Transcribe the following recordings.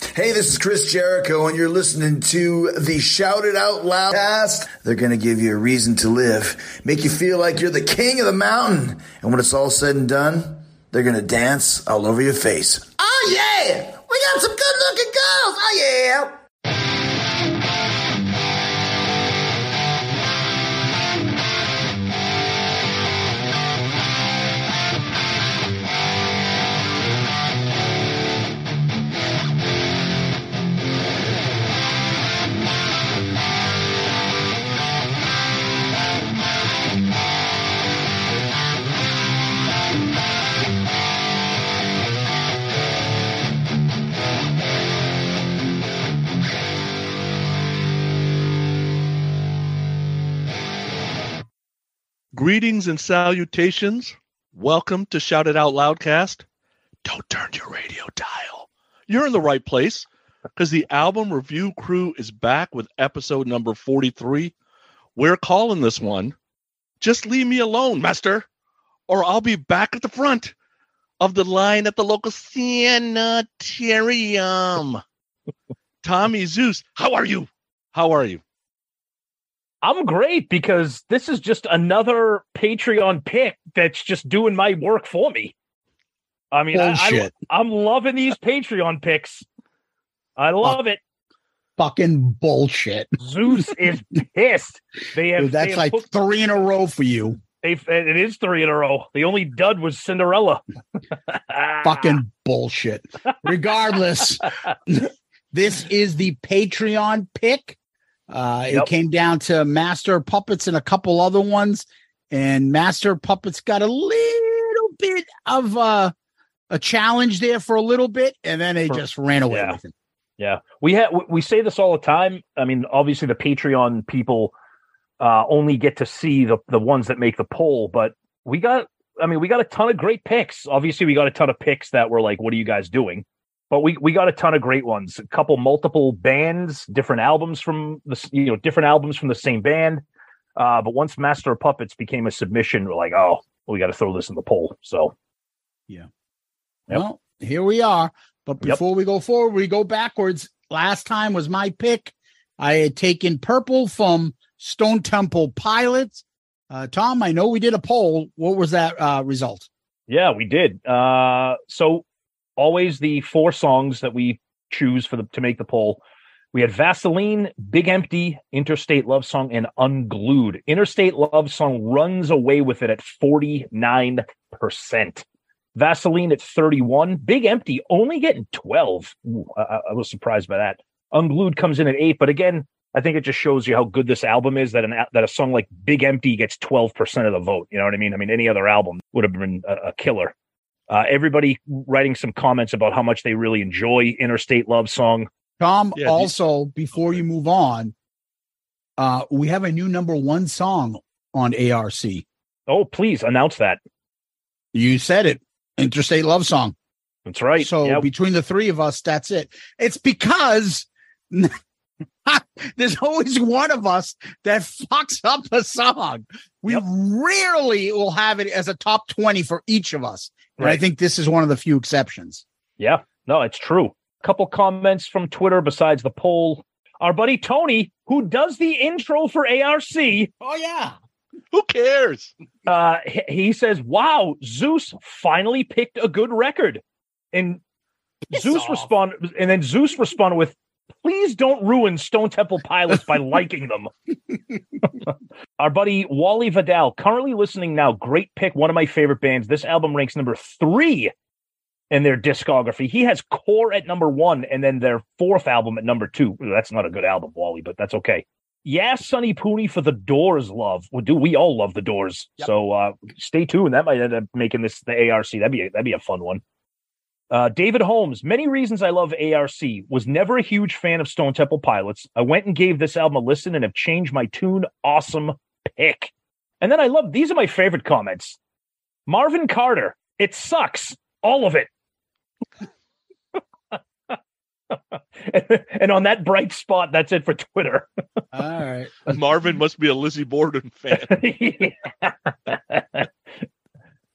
Hey, this is Chris Jericho, and you're listening to the Shout It Out Loud cast. They're going to give you a reason to live, make you feel like you're the king of the mountain. And when it's all said and done, they're going to dance all over your face. Oh, yeah! We got some good looking girls! Oh, yeah! Greetings and salutations. Welcome to Shout It Out Loudcast. Don't turn your radio dial. You're in the right place because the album review crew is back with episode number 43. We're calling this one Just Leave Me Alone, Master, or I'll be back at the front of the line at the local sanitarium. Tommy Zeus, how are you? How are you? I'm great because this is just another Patreon pick that's just doing my work for me. I mean, I, I, am loving these Patreon picks. I love it. Fucking bullshit. Zeus is pissed. They have. Dude, that's they have like put, three in a row for you. It is three in a row. The only dud was Cinderella. Fucking bullshit. Regardless, this is the Patreon pick. Uh, Yep. It came down to Master Puppets and a couple other ones, and Master Puppets got a little bit of uh, a challenge there for a little bit, and then they For- just ran away yeah. with it. Yeah, we have we say this all the time. I mean, obviously the Patreon people uh, only get to see the the ones that make the poll, but we got. I mean, we got a ton of great picks. Obviously, we got a ton of picks that were like, "What are you guys doing?" But we we got a ton of great ones. A couple multiple bands, different albums from the you know different albums from the same band. Uh, but once Master of Puppets became a submission, we're like, "Oh, we got to throw this in the poll." So Yep. Well, here we are. But Yep. before we go forward, we go backwards. Last time was my pick. I had taken purple from Stone Temple Pilots. Uh, Tom, I know we did a poll. What was that uh, result? Yeah, we did. Uh, so always the four songs that we choose for the to make the poll. We had Vaseline, Big Empty, Interstate Love Song, and Unglued. Interstate Love Song runs away with it at 49%. Vaseline at 31. Big Empty only getting 12. Ooh, I, I- was surprised by that. Unglued comes in at 8, but again, I think it just shows you how good this album is that an that a song like Big Empty gets 12% of the vote. You know what I mean? I mean, any other album would have been a, a killer. Uh, everybody writing some comments about how much they really enjoy Interstate Love Song. Tom, Yeah, the- also, before you move on, uh, we have a new number one song on ARC. Oh, please announce that. You said it. Interstate Love Song. That's right. So Yeah, between the three of us, that's it. It's because there's always one of us that fucks up a song. We Yep. rarely will have it as a top 20 for each of us. And I think this is one of the few exceptions. Yeah, no, it's true. A couple comments from Twitter besides the poll. Our buddy Tony, who does the intro for ARC, Oh, yeah. Who cares? uh, he, he says, "Wow, Zeus finally picked a good record." And Piss Zeus off. responded, and then Zeus responded with, "Please don't ruin Stone Temple Pilots by liking them." Our buddy Wally Vidal, currently listening now. Great pick, one of my favorite bands. This album ranks number three in their discography. He has Core at number one, and then their fourth album at number two. That's not a good album, Wally, but that's okay. Yeah, Sonny Pooney for the Doors. Love, well, do we all love the Doors? Yep. So uh, stay tuned. That might end up making this the ARC. That'd be a, that'd be a fun one. Uh, David Holmes, many reasons I love ARC. Was never a huge fan of Stone Temple Pilots. I went and gave this album a listen and have changed my tune. Awesome pick. And then I love these are my favorite comments. Marvin Carter, it sucks. All of it. and on that bright spot, that's it for Twitter. All right. Marvin must be a Lizzie Borden fan.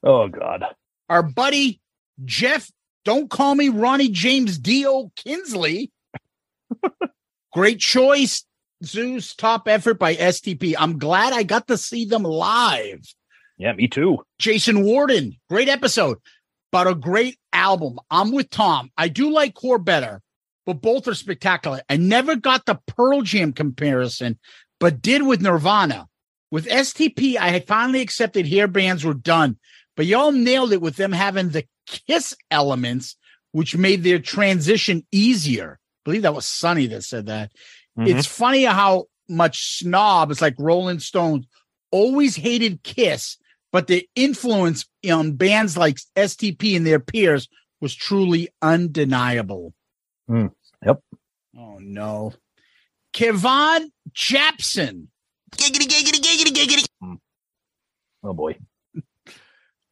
oh God. Our buddy Jeff, don't call me Ronnie James Dio Kinsley. Great choice, Zeus. Top effort by STP. I'm glad I got to see them live. Yeah, me too. Jason Warden, great episode, but a great album. I'm with Tom. I do like Core better, but both are spectacular. I never got the Pearl Jam comparison, but did with Nirvana. With STP, I had finally accepted hair bands were done, but y'all nailed it with them having the kiss elements, which made their transition easier. I believe that was Sonny that said that. Mhm. It's funny how much snob snobs like Rolling Stones always hated Kiss, but the influence on bands like STP and their peers was truly undeniable. Hmm. Yep. Oh no. Kevon Japson. Giggity, giggity, giggity, giggity. oh boy.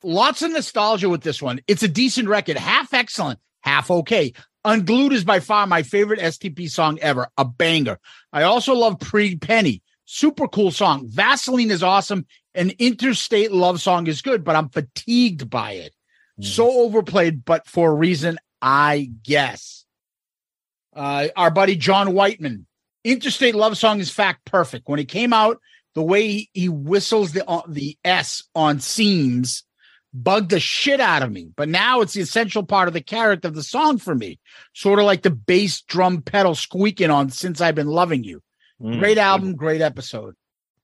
Lots of nostalgia with this one. It's a decent record, half excellent, half okay. Unglued is by far my favorite STP song ever, a banger. I also love Pretty Penny, super cool song. Vaseline is awesome, and Interstate Love Song is good, but I'm fatigued by it. So overplayed, but for a reason, I guess. Uh, our buddy John Whiteman, Interstate Love Song is fact perfect. When it came out, the way he, he whistles the uh, the S on seams bugged the shit out of me. But now it's the essential part of the character of the song for me. Sort of like the bass drum pedal squeaking on Since I've Been Loving You. Mm. Great album, great episode.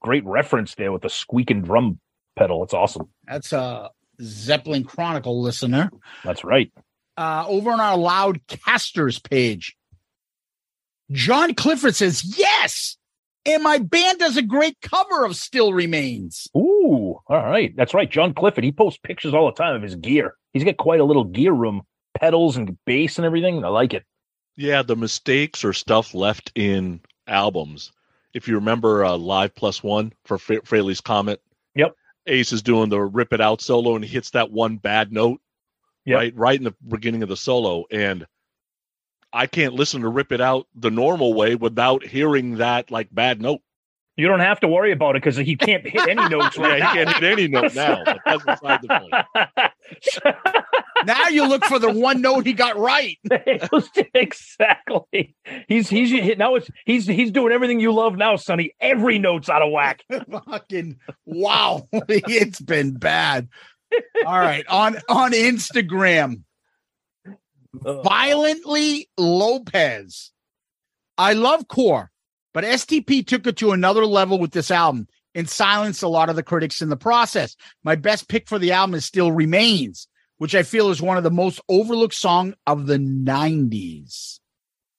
Great reference there with the squeaking drum pedal. It's awesome. That's a Zeppelin Chronicle listener. That's right. uh, over on our Loudcasters page. John Clifford says, Yes. And my band does a great cover of Still Remains. Ooh, all right. That's right. John Clifford. He posts pictures all the time of his gear. He's got quite a little gear room, pedals and bass and everything. I like it. Yeah, the mistakes or stuff left in albums. If you remember uh, Live Plus One for Fra- Frehley's Comet, Yep. Ace is doing the Rip It Out solo and he hits that one bad note, Yep. right, right in the beginning of the solo, and I can't listen to Rip It Out the normal way without hearing that like bad note. You don't have to worry about it because he can't hit any notes Yeah, right he now. can't hit any note now. But that's beside the point. Now you look for the one note he got right. exactly. He's he's now it's he's he's doing everything you love now, Sonny. Every note's out of whack. Fucking wow. it's been bad. All right. On on Instagram. Violently Lopez. I love Core, but STP took it to another level with this album and silenced a lot of the critics in the process. My best pick for the album is Still Remains, which I feel is one of the most overlooked song of the 90s.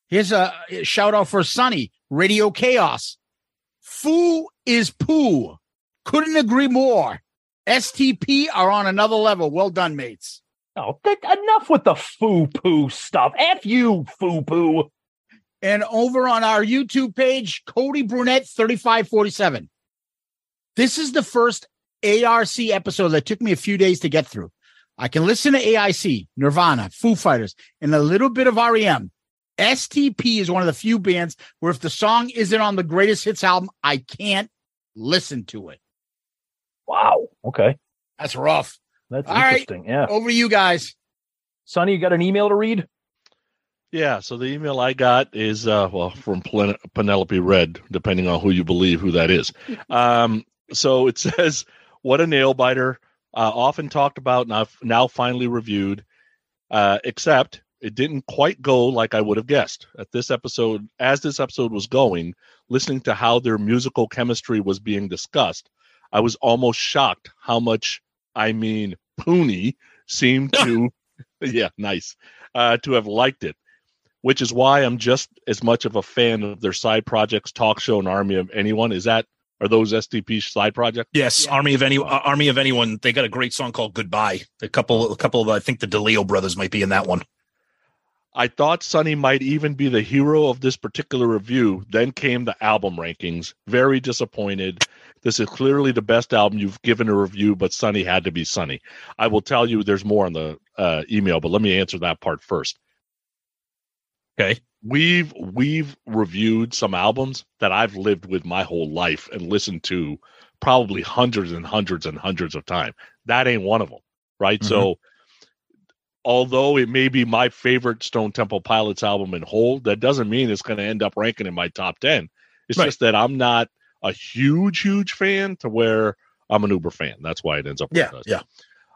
Here's a shout out for Sonny, Radio Chaos. Foo is poo. Couldn't agree more. STP are on another level. Well done, mates. Oh, that, enough with the foo poo stuff. F you, foo poo. And over on our YouTube page, Cody Brunette 3547. This is the first ARC episode that took me a few days to get through. I can listen to AIC, Nirvana, Foo Fighters, and a little bit of REM. STP is one of the few bands where if the song isn't on the greatest hits album, I can't listen to it. Wow. Okay. That's rough. That's All right. interesting. Yeah. Over to you guys. Sonny, you got an email to read? Yeah, so the email I got is uh well from Pen- Penelope Red, depending on who you believe who that is. Um so it says what a nail biter uh, often talked about now now finally reviewed uh except it didn't quite go like I would have guessed. At this episode, as this episode was going, listening to how their musical chemistry was being discussed, I was almost shocked how much, I mean, Pooney seemed to, yeah, nice, uh, to have liked it, which is why I'm just as much of a fan of their side projects, talk show, and Army of Anyone. Is that are those STP side projects? Yes, Yeah. Army of any uh, Army of Anyone. They got a great song called "Goodbye." A couple, a couple of I think the DeLeo brothers might be in that one. I thought Sonny might even be the hero of this particular review. Then came the album rankings. Very disappointed. This is clearly the best album you've given a review, but Sonny had to be Sonny. I will tell you there's more in the uh, email, but let me answer that part first. Okay. We've we've reviewed some albums that I've lived with my whole life and listened to probably hundreds and hundreds and hundreds of times. That ain't one of them, right? So although it may be my favorite Stone Temple Pilots album in whole, that doesn't mean it's going to end up ranking in my top 10. It's Right. just that I'm not a huge, huge fan to where I'm an Uber fan. That's why it ends up. does. yeah.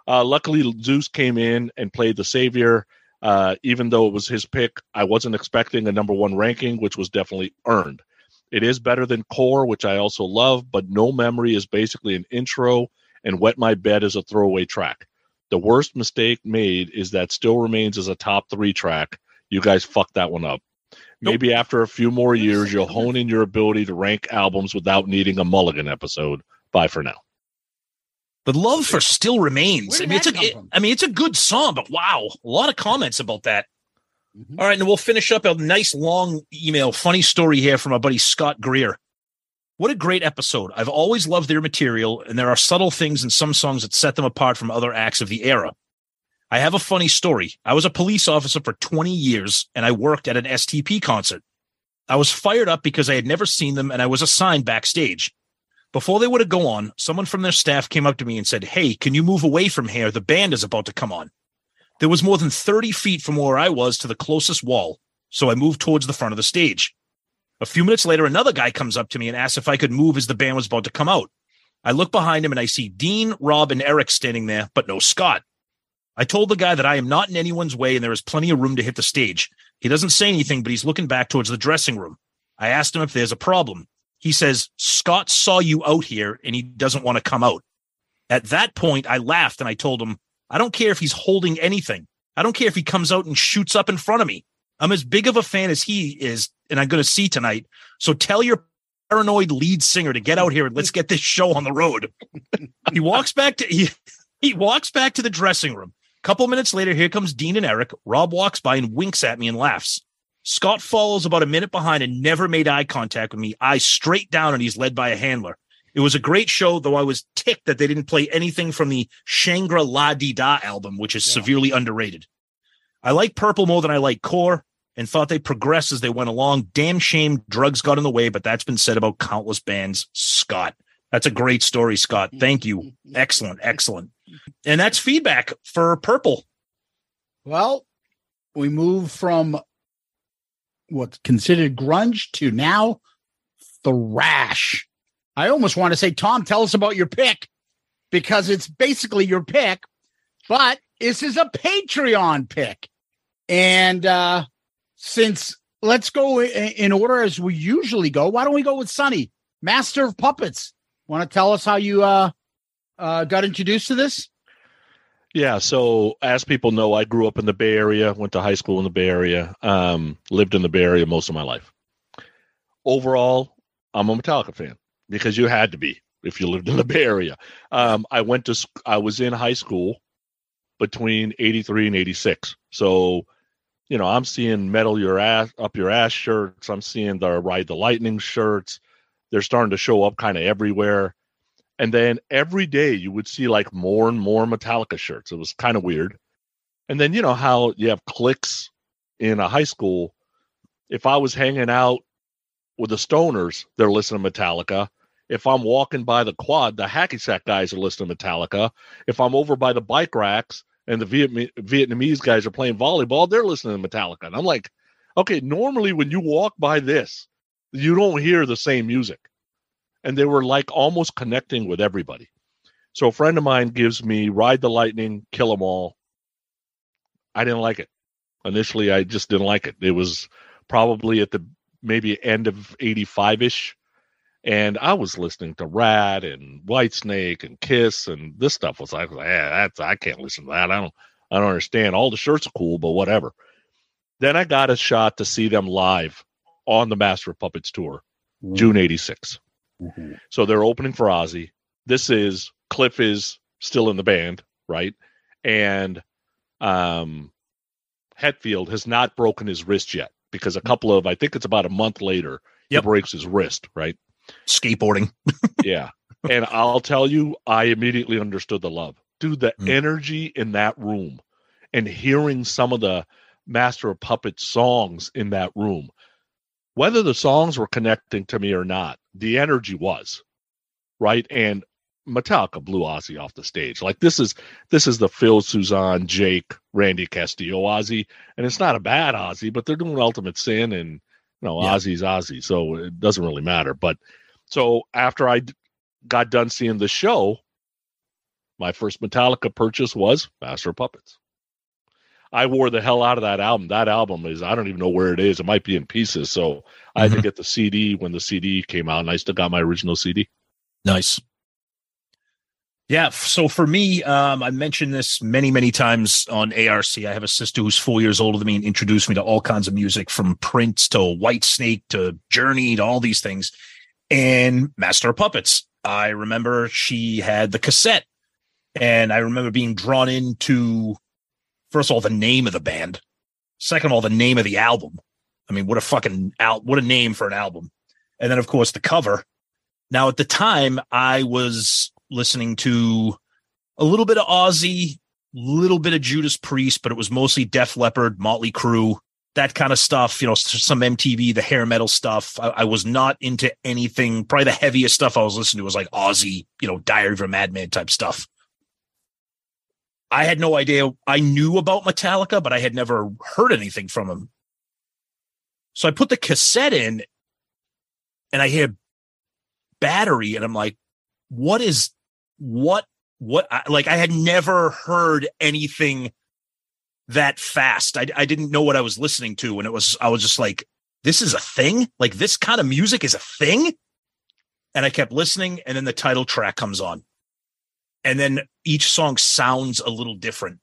Uh, luckily, Zeus came in and played the savior. Uh, even though it was his pick, I wasn't expecting a number one ranking, which was definitely earned. It is better than Core, which I also love, but No Memory is basically an intro, and Wet My Bed is a throwaway track. The worst mistake made is that Still Remains as a top three track. You guys fucked that one up. Maybe after a few more years, you'll hone in your ability to rank albums without needing a mulligan episode. Bye for now. The love for still remains. I mean, it's a, it- I mean, it's a good song, but wow, a lot of comments about that. Mhm. All right, and we'll finish up a nice long email. Funny story here from our buddy Scott Greer. What a great episode. I've always loved their material, and there are subtle things in some songs that set them apart from other acts of the era. I have a funny story. I was a police officer for 20 years, and I worked at an STP concert. I was fired up because I had never seen them, and I was assigned backstage. Before they were to go on, someone from their staff came up to me and said, Hey, can you move away from here? The band is about to come on. There was more than 30 feet from where I was to the closest wall, so I moved towards the front of the stage. A few minutes later, another guy comes up to me and asks if I could move as the band was about to come out. I look behind him and I see Dean, Rob, and Eric standing there, but no Scott. I told the guy that I am not in anyone's way and there is plenty of room to hit the stage. He doesn't say anything, but he's looking back towards the dressing room. I asked him if there's a problem. He says, Scott saw you out here and he doesn't want to come out. At that point, I laughed and I told him, I don't care if he's holding anything. I don't care if he comes out and shoots up in front of me. I'm as big of a fan as he is, and I'm going to see tonight. So tell your paranoid lead singer to get out here and let's get this show on the road. he walks back to he, he walks back to the dressing room. Couple minutes later, here comes Dean and Eric. Rob walks by and winks at me and laughs. Scott follows about a minute behind and never made eye contact with me, eyes straight down, and he's led by a handler. It was a great show, though I was ticked that they didn't play anything from the Shangri-La Dee Da album, which is Yeah. severely underrated. I like Purple more than I like Core and thought they progressed as they went along. Damn shame drugs got in the way, but that's been said about countless bands. Scott. That's a great story, Scott. Thank you. Excellent, excellent. And that's feedback for Purple. Well, we move from what's considered grunge to now thrash. I almost want to say, Tom, tell us about your pick because it's basically your pick, but this is a Patreon pick. And uh since let's go in order as we usually go, why don't we go with Sonny, Master of Puppets? Want to tell us how you uh uh got introduced to this? Yeah, so as people know, I grew up in the Bay Area, went to high school in the Bay Area, um, lived in the Bay Area most of my life. Overall, I'm a Metallica fan because you had to be if you lived in the Bay Area. Um, I went to, I was in high school between 83 and 86. So, you know, I'm seeing metal your ass up your ass shirts. I'm seeing the ride the lightning shirts. They're starting to show up kind of everywhere. And then every day you would see like more and more Metallica shirts. It was kind of weird. And then you know how you have cliques in a high school. If I was hanging out with the stoners, they're listening to Metallica. If I'm walking by the quad, the hacky sack guys are listening to Metallica. If I'm over by the bike racks and the Vietnam- Vietnamese guys are playing volleyball, they're listening to Metallica. And I'm like, okay, normally when you walk by this, you don't hear the same music and they were like almost connecting with everybody. So a friend of mine gives me Ride the Lightning, Kill 'Em All. I didn't like it. Initially, I just didn't like it. It was probably at the maybe end of 85 ish. And I was listening to Ratt and Whitesnake and Kiss, and this stuff was like, yeah, that's I can't listen to that. I don't, I don't understand. All the shirts are cool, but whatever. Then I got a shot to see them live on the Master of Puppets tour, mm-hmm. June '86. Mm-hmm. So they're opening for Ozzy. This is Cliff is still in the band, right? And um, Hetfield has not broken his wrist yet because a couple of, I think it's about a month later, yep. he breaks his wrist, right? Skateboarding. yeah. And I'll tell you, I immediately understood the love. Dude, the mm. energy in that room and hearing some of the Master of Puppets songs in that room, whether the songs were connecting to me or not, the energy was right. And Metallica blew Ozzy off the stage. Like this is this is the Phil Soussan, Jake, Randy Castillo Ozzy, and it's not a bad Ozzy, but they're doing Ultimate Sin, and know yeah. Ozzy's Ozzy, so it doesn't really matter. But so after I got done seeing the show, my first Metallica purchase was Master of Puppets. I wore the hell out of that album. That album is I don't even know where it is. It might be in pieces. So mm-hmm. I had to get the CD when the CD came out, and I still got my original CD. Nice. Yeah. So for me, um, I mentioned this many, many times on ARC. I have a sister who's four years older than me and introduced me to all kinds of music from Prince to Whitesnake to Journey to all these things and Master of Puppets. I remember she had the cassette and I remember being drawn into, first of all, the name of the band. Second of all, the name of the album. I mean, what a fucking out, what a name for an album. And then, of course, the cover. Now, at the time, I was listening to a little bit of Ozzy, little bit of Judas Priest, but it was mostly Def Leppard, Motley Crue, that kind of stuff. You know, some MTV, the hair metal stuff. I, I, was not into anything. Probably the heaviest stuff I was listening to was like Ozzy, you know, Diary of a Madman type stuff. I had no idea. I knew about Metallica, but I had never heard anything from them. So I put the cassette in and I hear battery and I'm like, what is what what like I had never heard anything that fast. I I didn't know what I was listening to and it was I was just like this is a thing? Like this kind of music is a thing? And I kept listening and then the title track comes on. And then each song sounds a little different.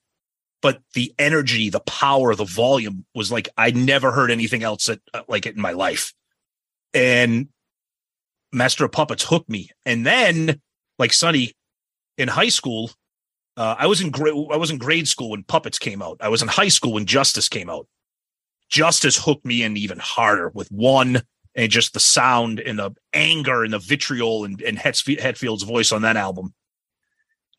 But the energy, the power, the volume was like I never heard anything else that, uh, like it in my life. And Master of Puppets hooked me. And then, like Sonny, in high school, uh, I was in grade I was in grade school when Puppets came out. I was in high school when Justice came out. Justice hooked me in even harder with one and just the sound and the anger and the vitriol and, and Hetfield's voice on that album.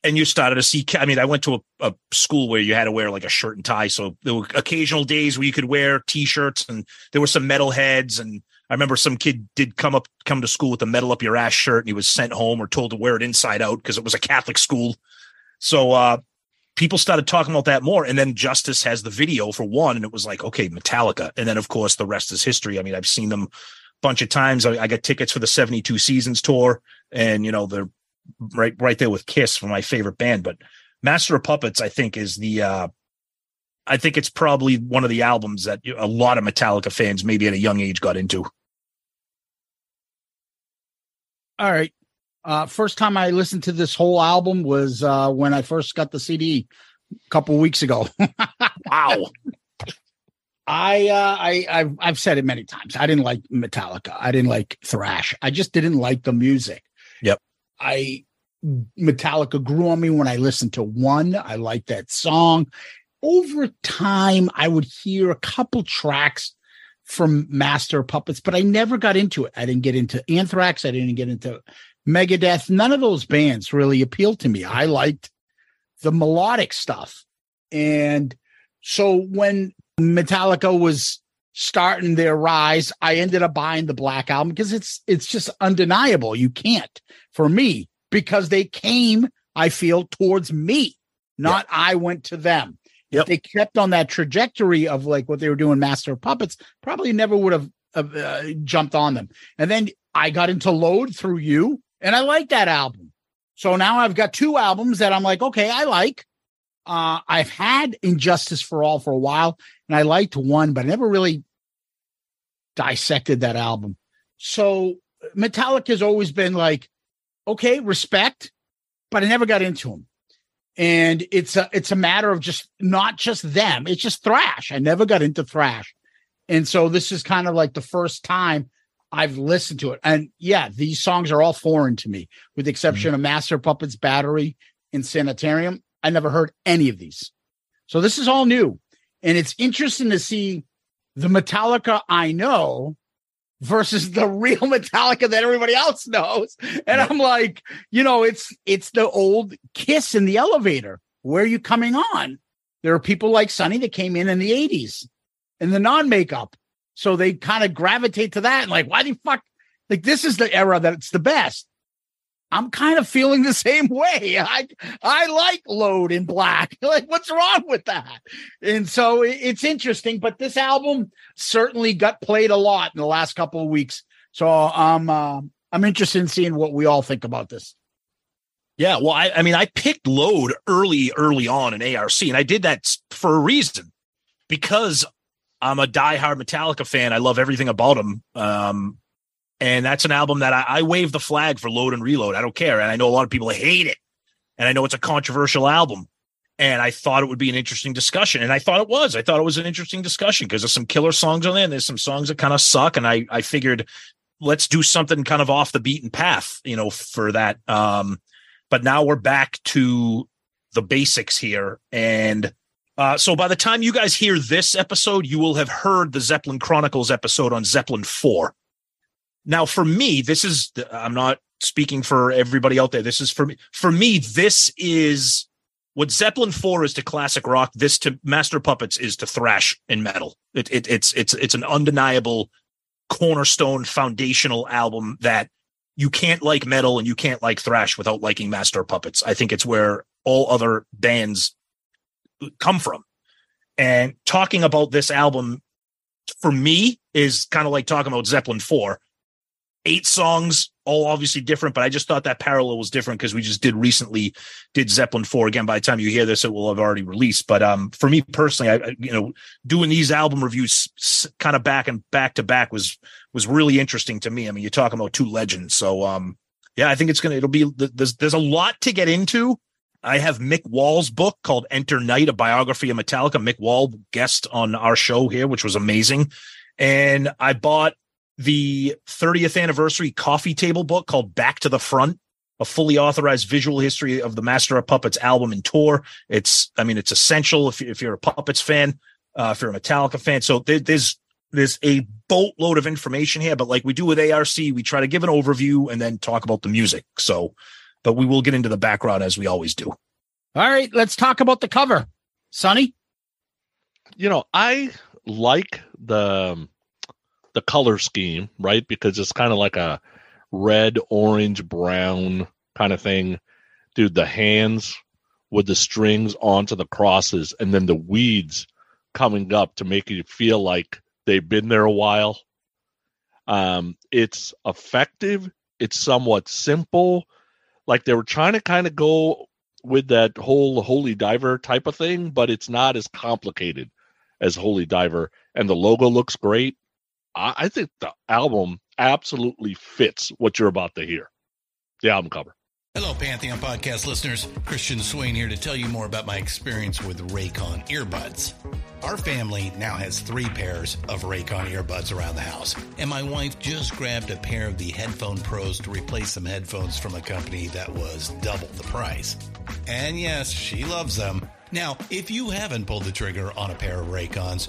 And you started to see, I mean, I went to a, a school where you had to wear like a shirt and tie. So there were occasional days where you could wear t-shirts and there were some metal heads and I remember some kid did come up come to school with a metal up your ass shirt and he was sent home or told to wear it inside out because it was a Catholic school. So uh, people started talking about that more. And then Justice has the video for one, and it was like, okay, Metallica. And then of course the rest is history. I mean, I've seen them a bunch of times. I, I got tickets for the 72 seasons tour, and you know, they're right right there with Kiss for my favorite band. But Master of Puppets, I think, is the uh I think it's probably one of the albums that a lot of Metallica fans, maybe at a young age, got into. All right. Uh, first time I listened to this whole album was uh, when I first got the CD a couple weeks ago. wow. I uh, I I've, I've said it many times. I didn't like Metallica. I didn't like thrash. I just didn't like the music. Yep. I Metallica grew on me when I listened to one. I liked that song. Over time, I would hear a couple tracks from Master Puppets, but I never got into it. I didn't get into Anthrax. I didn't get into Megadeth. None of those bands really appealed to me. I liked the melodic stuff. And so when Metallica was starting their rise, I ended up buying the Black Album because it's it's just undeniable. You can't for me because they came, I feel, towards me, not yeah. I went to them. Yep. If they kept on that trajectory of like what they were doing, Master of Puppets, probably never would have uh, jumped on them. And then I got into Load through you, and I like that album. So now I've got two albums that I'm like, okay, I like. Uh, I've had And Justice for All for a while, and I liked one, but I never really dissected that album. So Metallica has always been like, okay, respect, but I never got into them. And it's a it's a matter of just not just them. It's just thrash. I never got into thrash. And so this is kind of like the first time I've listened to it. And yeah, these songs are all foreign to me, with the exception mm-hmm. of Master Puppets Battery and Sanitarium. I never heard any of these. So this is all new. And it's interesting to see the Metallica I know versus the real Metallica that everybody else knows. And I'm like, you know, it's it's the old kiss in the elevator. Where are you coming on? There are people like Sonny that came in in the 80s in the non-makeup. So they kind of gravitate to that and like, why the fuck? Like this is the era that it's the best. I'm kind of feeling the same way. I I like load in black. Like, what's wrong with that? And so it's interesting. But this album certainly got played a lot in the last couple of weeks. So I'm uh, I'm interested in seeing what we all think about this. Yeah, well, I, I mean, I picked load early, early on in ARC, and I did that for a reason because I'm a diehard Metallica fan. I love everything about them. Um, and that's an album that I, I wave the flag for Load and Reload. I don't care. And I know a lot of people hate it. And I know it's a controversial album. And I thought it would be an interesting discussion. And I thought it was. I thought it was an interesting discussion because there's some killer songs on there and there's some songs that kind of suck. And I, I figured let's do something kind of off the beaten path, you know, for that. Um, but now we're back to the basics here. And uh, so by the time you guys hear this episode, you will have heard the Zeppelin Chronicles episode on Zeppelin 4. Now, for me, this is, I'm not speaking for everybody out there. This is for me. For me, this is what Zeppelin 4 is to classic rock. This to Master Puppets is to thrash and metal. It, it, it's, it's, it's an undeniable cornerstone foundational album that you can't like metal and you can't like thrash without liking Master Puppets. I think it's where all other bands come from. And talking about this album for me is kind of like talking about Zeppelin 4 eight songs, all obviously different, but I just thought that parallel was different because we just did recently did Zeppelin 4 again. By the time you hear this, it will have already released. But um, for me personally, I, you know, doing these album reviews kind of back and back to back was, was really interesting to me. I mean, you're talking about two legends. So, um, yeah, I think it's to, it'll be, there's, there's a lot to get into. I have Mick Wall's book called Enter Night, a biography of Metallica. Mick Wall guest on our show here, which was amazing. And I bought the 30th anniversary coffee table book called Back to the Front, a fully authorized visual history of the Master of Puppets album and tour. It's, I mean, it's essential if, if you're a Puppets fan, uh, if you're a Metallica fan. So there, there's, there's a boatload of information here, but like we do with ARC, we try to give an overview and then talk about the music. So, but we will get into the background as we always do. All right, let's talk about the cover. Sonny? You know, I like the um, the color scheme, right? Because it's kind of like a red, orange, brown kind of thing. Dude, the hands with the strings onto the crosses and then the weeds coming up to make you feel like they've been there a while. Um, it's effective. It's somewhat simple. Like they were trying to kind of go with that whole Holy Diver type of thing, but it's not as complicated as Holy Diver. And the logo looks great. I, think the album absolutely fits what you're about to hear. The album cover. Hello, Pantheon podcast listeners. Christian Swain here to tell you more about my experience with Raycon earbuds. Our family now has three pairs of Raycon earbuds around the house, and my wife just grabbed a pair of the Headphone Pros to replace some headphones from a company that was double the price. And yes, she loves them. Now, if you haven't pulled the trigger on a pair of Raycons,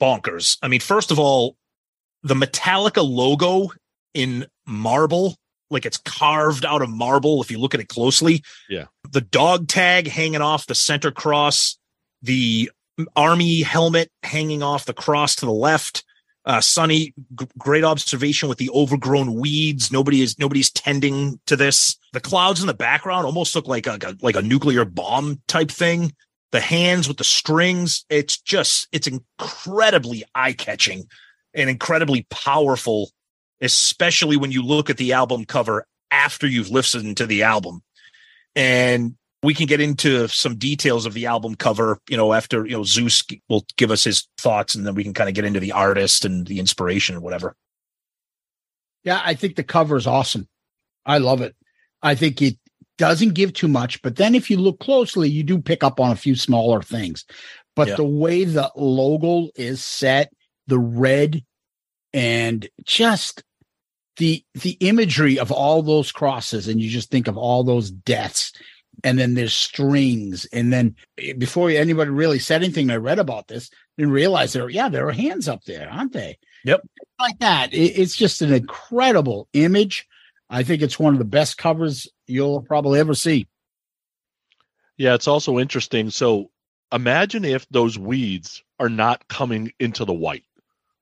bonkers. I mean, first of all, the Metallica logo in marble, like it's carved out of marble if you look at it closely. Yeah. The dog tag hanging off the center cross, the army helmet hanging off the cross to the left. Uh, Sonny, g- great observation with the overgrown weeds. Nobody is nobody's tending to this. The clouds in the background almost look like a, like a nuclear bomb type thing. The hands with the strings, it's just it's incredibly eye catching and incredibly powerful especially when you look at the album cover after you've listened to the album. And we can get into some details of the album cover, you know, after, you know, Zeus will give us his thoughts and then we can kind of get into the artist and the inspiration or whatever. Yeah, I think the cover is awesome. I love it. I think it doesn't give too much, but then if you look closely, you do pick up on a few smaller things. But Yeah. the way the logo is set, the red and just the the imagery of all those crosses and you just think of all those deaths and then there's strings and then eh, before anybody really said anything i read about this didn't realize there yeah there are hands up there aren't they Yep. like that It- it's just an incredible image i think it's one of the best covers you'll probably ever see Yeah, it's also interesting. So imagine if those weeds are not coming into the white.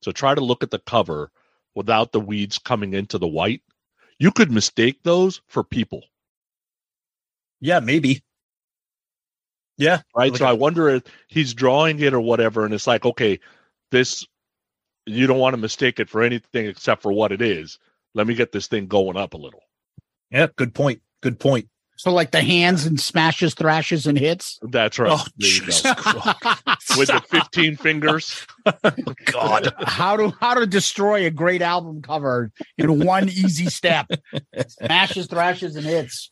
So try to look at the cover without the weeds coming into the white. You could mistake those for people, Yeah, maybe. Yeah. right? Like so a- I wonder if he's drawing it or whatever, and it's like, okay, this you don't want to mistake it for anything except for what it is. Let me get this thing going up a little. Yeah. Good point. Good point. so like the hands and smashes thrashes and hits That's right. Oh, There you go. With the 15 fingers. God. how to how to destroy a great album cover in one easy step smashes thrashes and hits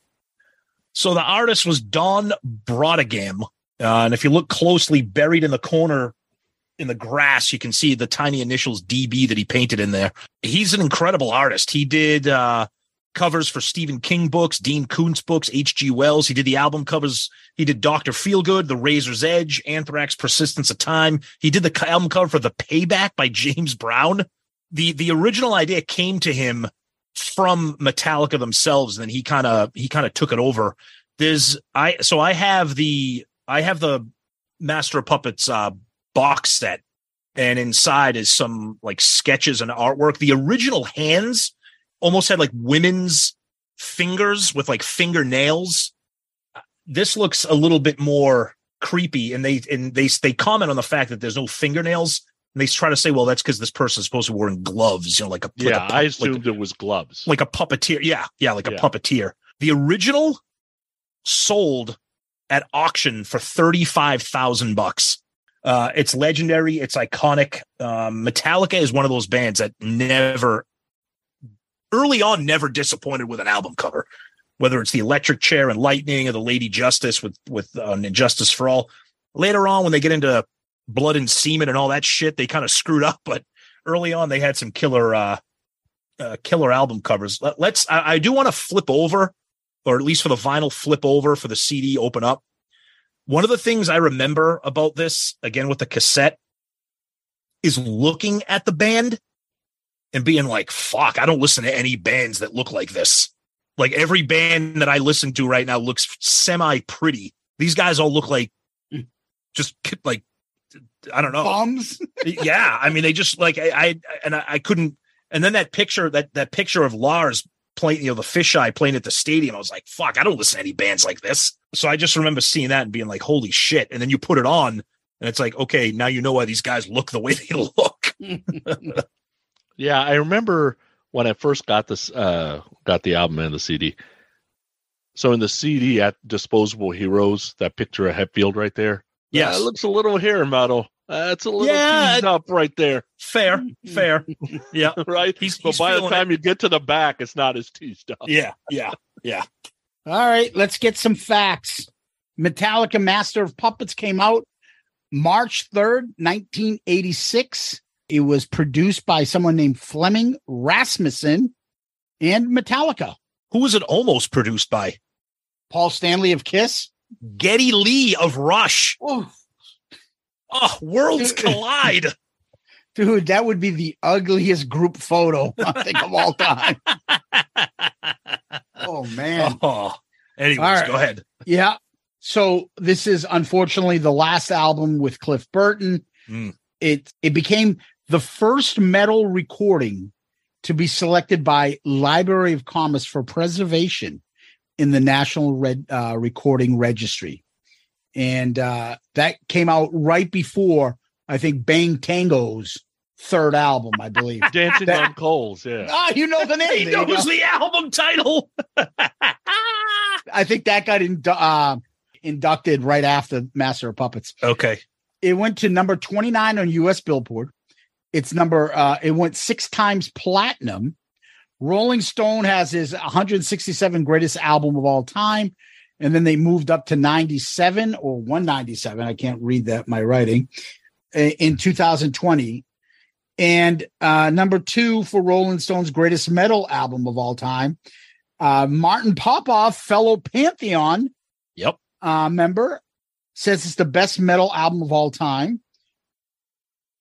So the artist was Don Brautigam. Uh, and if you look closely, buried in the corner in the grass, you can see the tiny initials DB that he painted in there. He's an incredible artist. He did uh, covers for Stephen King books, Dean Koontz books, H.G. Wells. He did the album covers. He did Dr. Feelgood, The Razor's Edge, Anthrax, Persistence of Time. He did the album cover for The Payback by James Brown. The the original idea came to him from Metallica themselves, and then he kind of he kind of took it over. There's I so I have the I have the Master of Puppets uh box set, and inside is some like sketches and artwork. The original hands almost had like women's fingers with like fingernails. This looks a little bit more creepy, and they and they they comment on the fact that there's no fingernails. And they try to say, well, that's because this person's supposed to be wearing gloves, you know, like a like yeah, a, I like, assumed it was gloves. like a puppeteer. Yeah, yeah, like a puppeteer. The original sold at auction for thirty five thousand bucks. Uh, it's legendary. It's iconic. Um, Metallica is one of those bands that never, early on, never disappointed with an album cover. Whether it's the Electric Chair and Lightning or the Lady Justice with with uh, And Justice for All. Later on, when they get into Blood and Semen and all that shit, they kind of screwed up. But early on, they had some killer uh, uh, killer album covers. Let, us I, I do want to flip over, or at least for the vinyl flip over for the CD open up. One of the things I remember about this, again with the cassette, is looking at the band and being like, fuck, I don't listen to any bands that look like this. Like every band that I listen to right now looks semi pretty. These guys all look like just like I don't know Bums. yeah, I mean, they just like I, I and I, I couldn't. And then that picture, that that picture of Lars playing, you know, the fisheye playing at the stadium. I was like, fuck, I don't listen to any bands like this. So I just remember seeing that and being like, holy shit. And then you put it on, and it's like, okay, now you know why these guys look the way they look. Yeah, I remember when I first got this uh got the album and the CD. So in the CD at Disposable Heroes, that picture of Hetfield right there. Yeah, uh, it looks a little hair metal. Uh, it's a little Yeah, teased up right there, Fair, fair. Yeah, right? He's- but he's by the feeling time you get to the back, it's not as teased up. yeah, yeah, yeah. All right, let's get some facts. Metallica Master of Puppets came out March 3rd, 1986. It was produced by someone named Flemming Rasmussen and Metallica. Who was it almost produced by? Paul Stanley of Kiss. Geddy Lee of Rush. Oh, Oh, worlds collide. dude, that would be the ugliest group photo I think of all time. oh man. Oh, anyways, right. go ahead. Yeah. So this is unfortunately the last album with Cliff Burton. Mm. It it became the first metal recording to be selected by Library of Commerce for preservation in the National Red uh, Recording Registry, and uh, that came out right before I think Bang Tango's third album, I believe. Dancing That- on coals, yeah. Ah, you know the name. He There you knows the album title. I think that got indu- uh, inducted right after Master of Puppets. Okay. It went to number 29 on US Billboard. It's number uh it went 6 times platinum. Rolling Stone has his 167 greatest album of all time and then they moved up to 97 or 197, I can't read that my writing, in 2020. And uh number 2 for Rolling Stone's greatest metal album of all time. Uh Martin Popoff, fellow Pantheon Yep. uh, member says it's the best metal album of all time.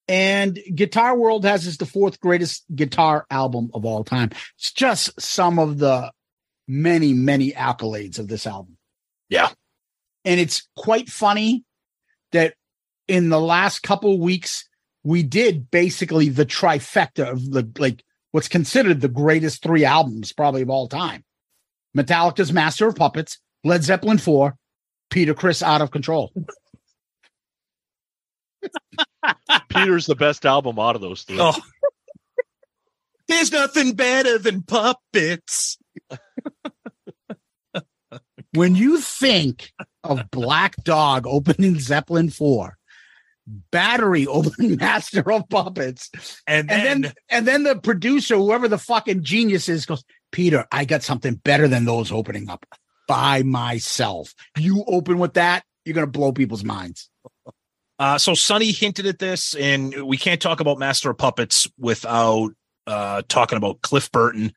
And Guitar World has it's the fourth greatest guitar album of all time. It's just some of the many, many accolades of this album. Yeah. And it's quite funny that in the last couple weeks, we did basically the trifecta of the like what's considered the greatest three albums probably of all time. Metallica's Master of Puppets, Led Zeppelin 4, Peter Criss Out of Control. Peter's the best album out of those three. Oh. There's nothing better than puppets. When you think of Black Dog opening Zeppelin 4, Battery opening Master of Puppets, And and then, then and then the producer, whoever the fucking genius is, goes, Peter, I got something better than those opening up by myself. You open with that, you're gonna blow people's minds. uh, so Sonny hinted at this, and we can't talk about Master of Puppets without uh, talking about Cliff Burton.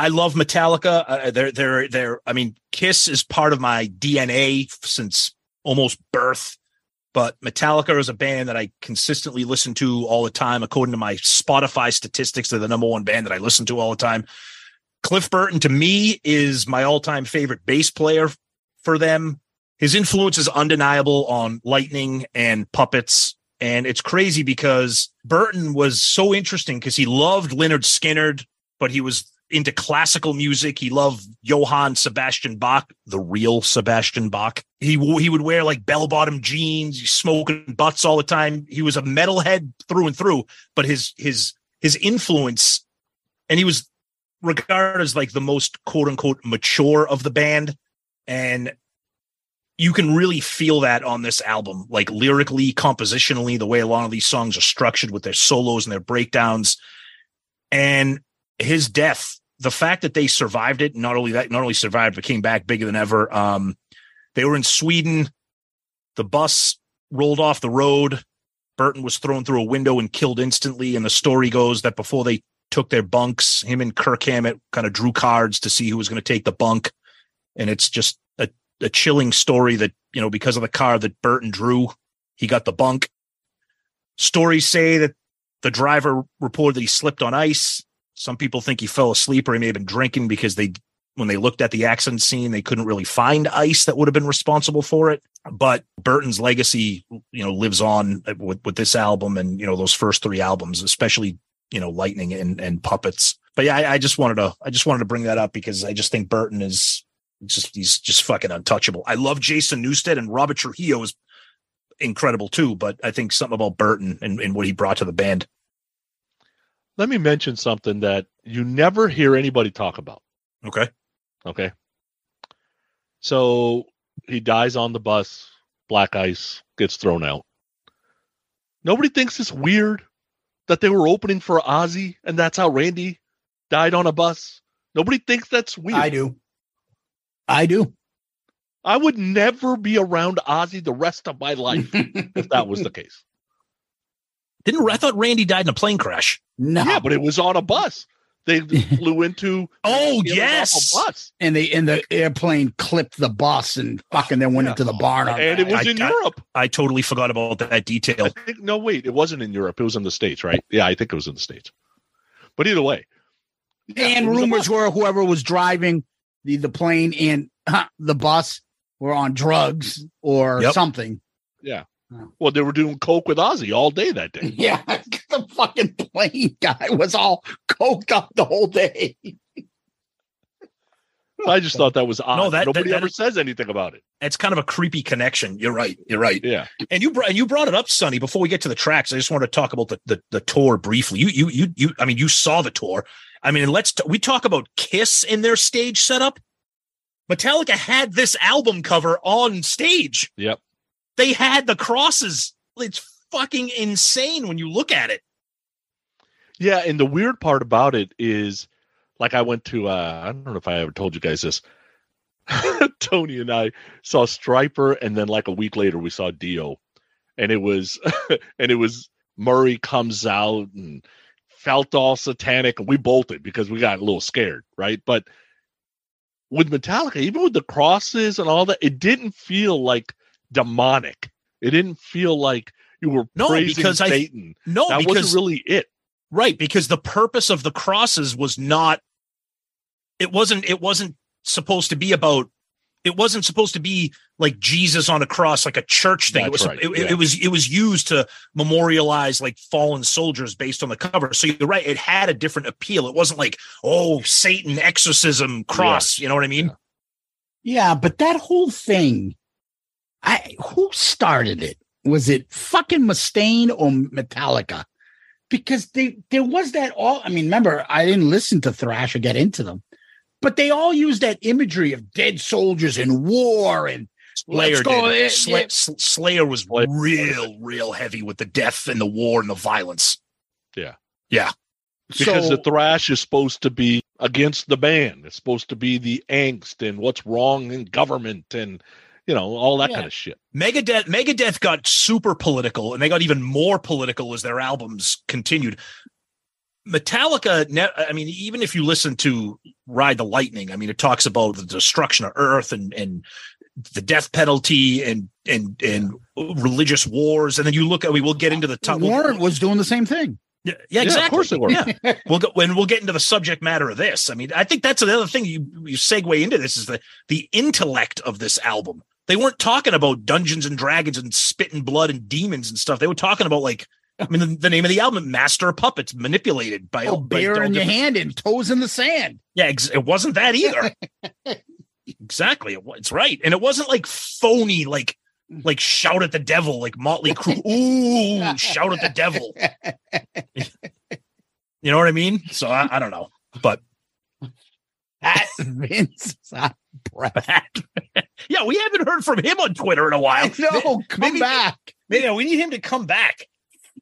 I love Metallica. Uh, they're they're they're. I mean, Kiss is part of my DNA since almost birth. But Metallica is a band that I consistently listen to all the time. According to my Spotify statistics, they're the number one band that I listen to all the time. Cliff Burton, to me, is my all-time favorite bass player for them. His influence is undeniable on Lightning and Puppets. And it's crazy because Burton was so interesting because he loved Lynyrd Skynyrd, but he was into classical music. He loved Johann Sebastian Bach, the real Sebastian Bach. He he would wear like bell bottom jeans, smoking butts all the time. He was a metalhead through and through, but his his his influence, and he was regarded as like the most quote unquote mature of the band, and you can really feel that on this album, like lyrically, compositionally, the way a lot of these songs are structured with their solos and their breakdowns. And his death, the fact that they survived it, not only that, not only survived, but came back bigger than ever. Um, they were in Sweden. The bus rolled off the road. Burton was thrown through a window and killed instantly. And the story goes that before they took their bunks, him and Kirk Hammett kind of drew cards to see who was going to take the bunk. And it's just a, a chilling story that, you know, because of the card that Burton drew, he got the bunk. Stories say that the driver reported that he slipped on ice. Some people think he fell asleep or he may have been drinking because they, when they looked at the accident scene, they couldn't really find ice that would have been responsible for it. But Burton's legacy, you know, lives on with, with this album and, you know, those first three albums, especially, you know, Lightning and, and Puppets. But yeah, I, I just wanted to, I just wanted to bring that up because I just think Burton is just, he's just fucking untouchable. I love Jason Newsted and Robert Trujillo is incredible too, but I think something about Burton and, and what he brought to the band. Let me mention something that you never hear anybody talk about. Okay. Okay. So he dies on the bus, black ice, gets thrown out. Nobody thinks it's weird that they were opening for Ozzy and that's how Randy died on a bus. Nobody thinks that's weird. I do. I do. I would never be around Ozzy the rest of my life if that was the case. Didn't I thought Randy died in a plane crash? No. Yeah, but it was on a bus. They flew into Oh the yes, a bus. and they and the airplane clipped the bus and fucking then went Yeah. into the barn. on and it was I- in I- Europe. I totally forgot about that detail. I think no, wait, it wasn't in Europe. It was in the states, right? Yeah, I think it was in the states. But either way, yeah, and it was a rumors were whoever was driving the the plane and the bus were on drugs or Yep. something. Well, they were doing coke with Ozzy all day that day. Yeah, the fucking plane guy was all coked up the whole day. I just thought that was odd. No, that- nobody that- ever that- says anything about it. It's kind of a creepy connection. You're right. You're right. Yeah, And you brought and you brought it up, Sonny. Before we get to the tracks, I just want to talk about the, the the tour briefly. You you you you. I mean, you saw the tour. I mean, let's t- we talk about Kiss in their stage setup. Metallica had this album cover on stage. Yep. They had the crosses. It's fucking insane when you look at it. yeah. And the weird part about it is, like, I went to. uh I don't know if I ever told you guys this. Tony and I saw Stryper, and then like a week later we saw Dio, and it was, and it was Murray comes out and felt all satanic, and we bolted because we got a little scared, right? But with Metallica, even with the crosses and all that, it didn't feel like demonic. It didn't feel like you were No, praising because I- Satan. No, that because wasn't really it. Right, because the purpose of the crosses was not it wasn't it wasn't supposed to be about it wasn't supposed to be like Jesus on a cross like a church thing. it was right, it, yeah. it was it was used to memorialize like fallen soldiers based on the cover. So you're right, it had a different appeal. It wasn't like, oh, Satan exorcism cross, you know what I mean? Yeah, but that whole thing, I who started it? Was it fucking Mustaine or Metallica? Because they there was that all. I mean, remember, I didn't listen to Thrash or get into them, but they all used that imagery of dead soldiers in war and Slayer Let's go, did. eh, Sla- yeah. S- Slayer was real, real heavy with the death and the war and the violence. Yeah. Yeah. because So- the thrash is supposed to be against the band. It's supposed to be the angst and what's wrong in government and you know all that Yeah. kind of shit. Megadeth Megadeth got super political and they got even more political as their albums continued. Metallica, ne- I mean, even if you listen to Ride the Lightning, I mean, it talks about the destruction of Earth and and the death penalty and and and religious wars, and then you look at we will get into the top. Warren was doing the same thing. Yeah, yeah, exactly. of course they were. Yeah. we'll go when we'll get into the subject matter of this. I mean, I think that's another thing you you segue into this is the the intellect of this album. They weren't talking about Dungeons and Dragons and spitting blood and demons and stuff. They were talking about like I mean, the, the name of the album, Master of Puppets, manipulated by Oh, by beer all in your hand and toes in the sand. Yeah, ex- it wasn't that either. exactly, it, it's right, and it wasn't like phony, like like shout at the devil, like Motley Crue. Ooh, shout at the devil. You know what I mean? So I, I don't know, but Pat Vince is out breath. Yeah, we haven't heard from him on Twitter in a while. No, know. Come Maybe- back. Maybe we need him to come back.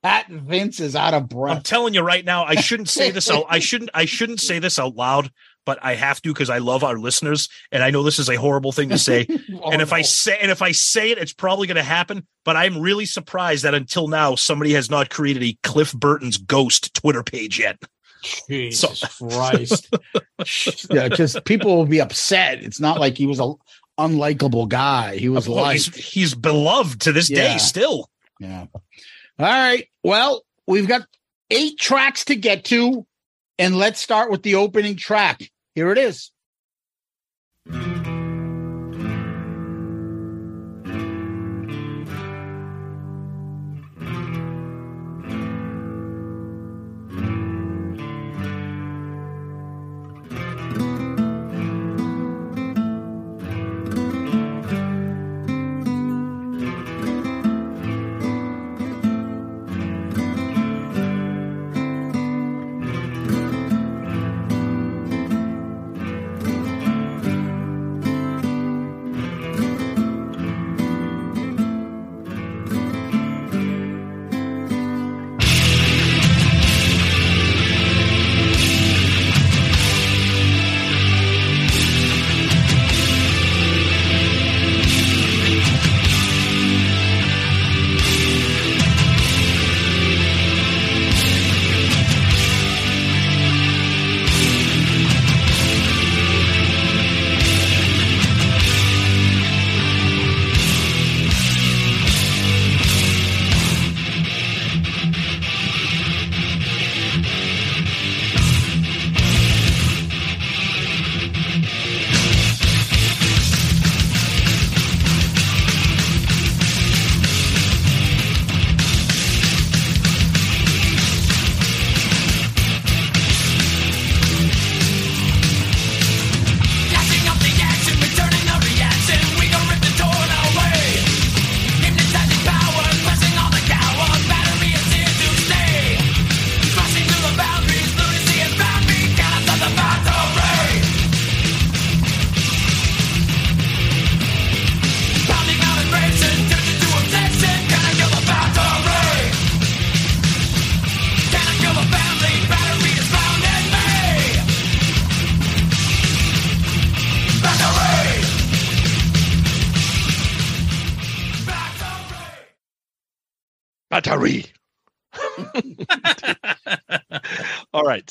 Pat Vince is out of breath. I'm telling you right now, I shouldn't say this out. I shouldn't. I shouldn't say this out loud, but I have to because I love our listeners, and I know this is a horrible thing to say. Oh, and if I say and if I say it, it's probably going to happen. But I'm really surprised that until now somebody has not created a Cliff Burton's ghost Twitter page yet. Jesus Christ. yeah, because people will be upset. It's not like he was a unlikable guy. He was like he's, he's beloved to this Yeah. day still. Yeah. All right. Well, we've got eight tracks to get to, and let's start with the opening track. Here it is.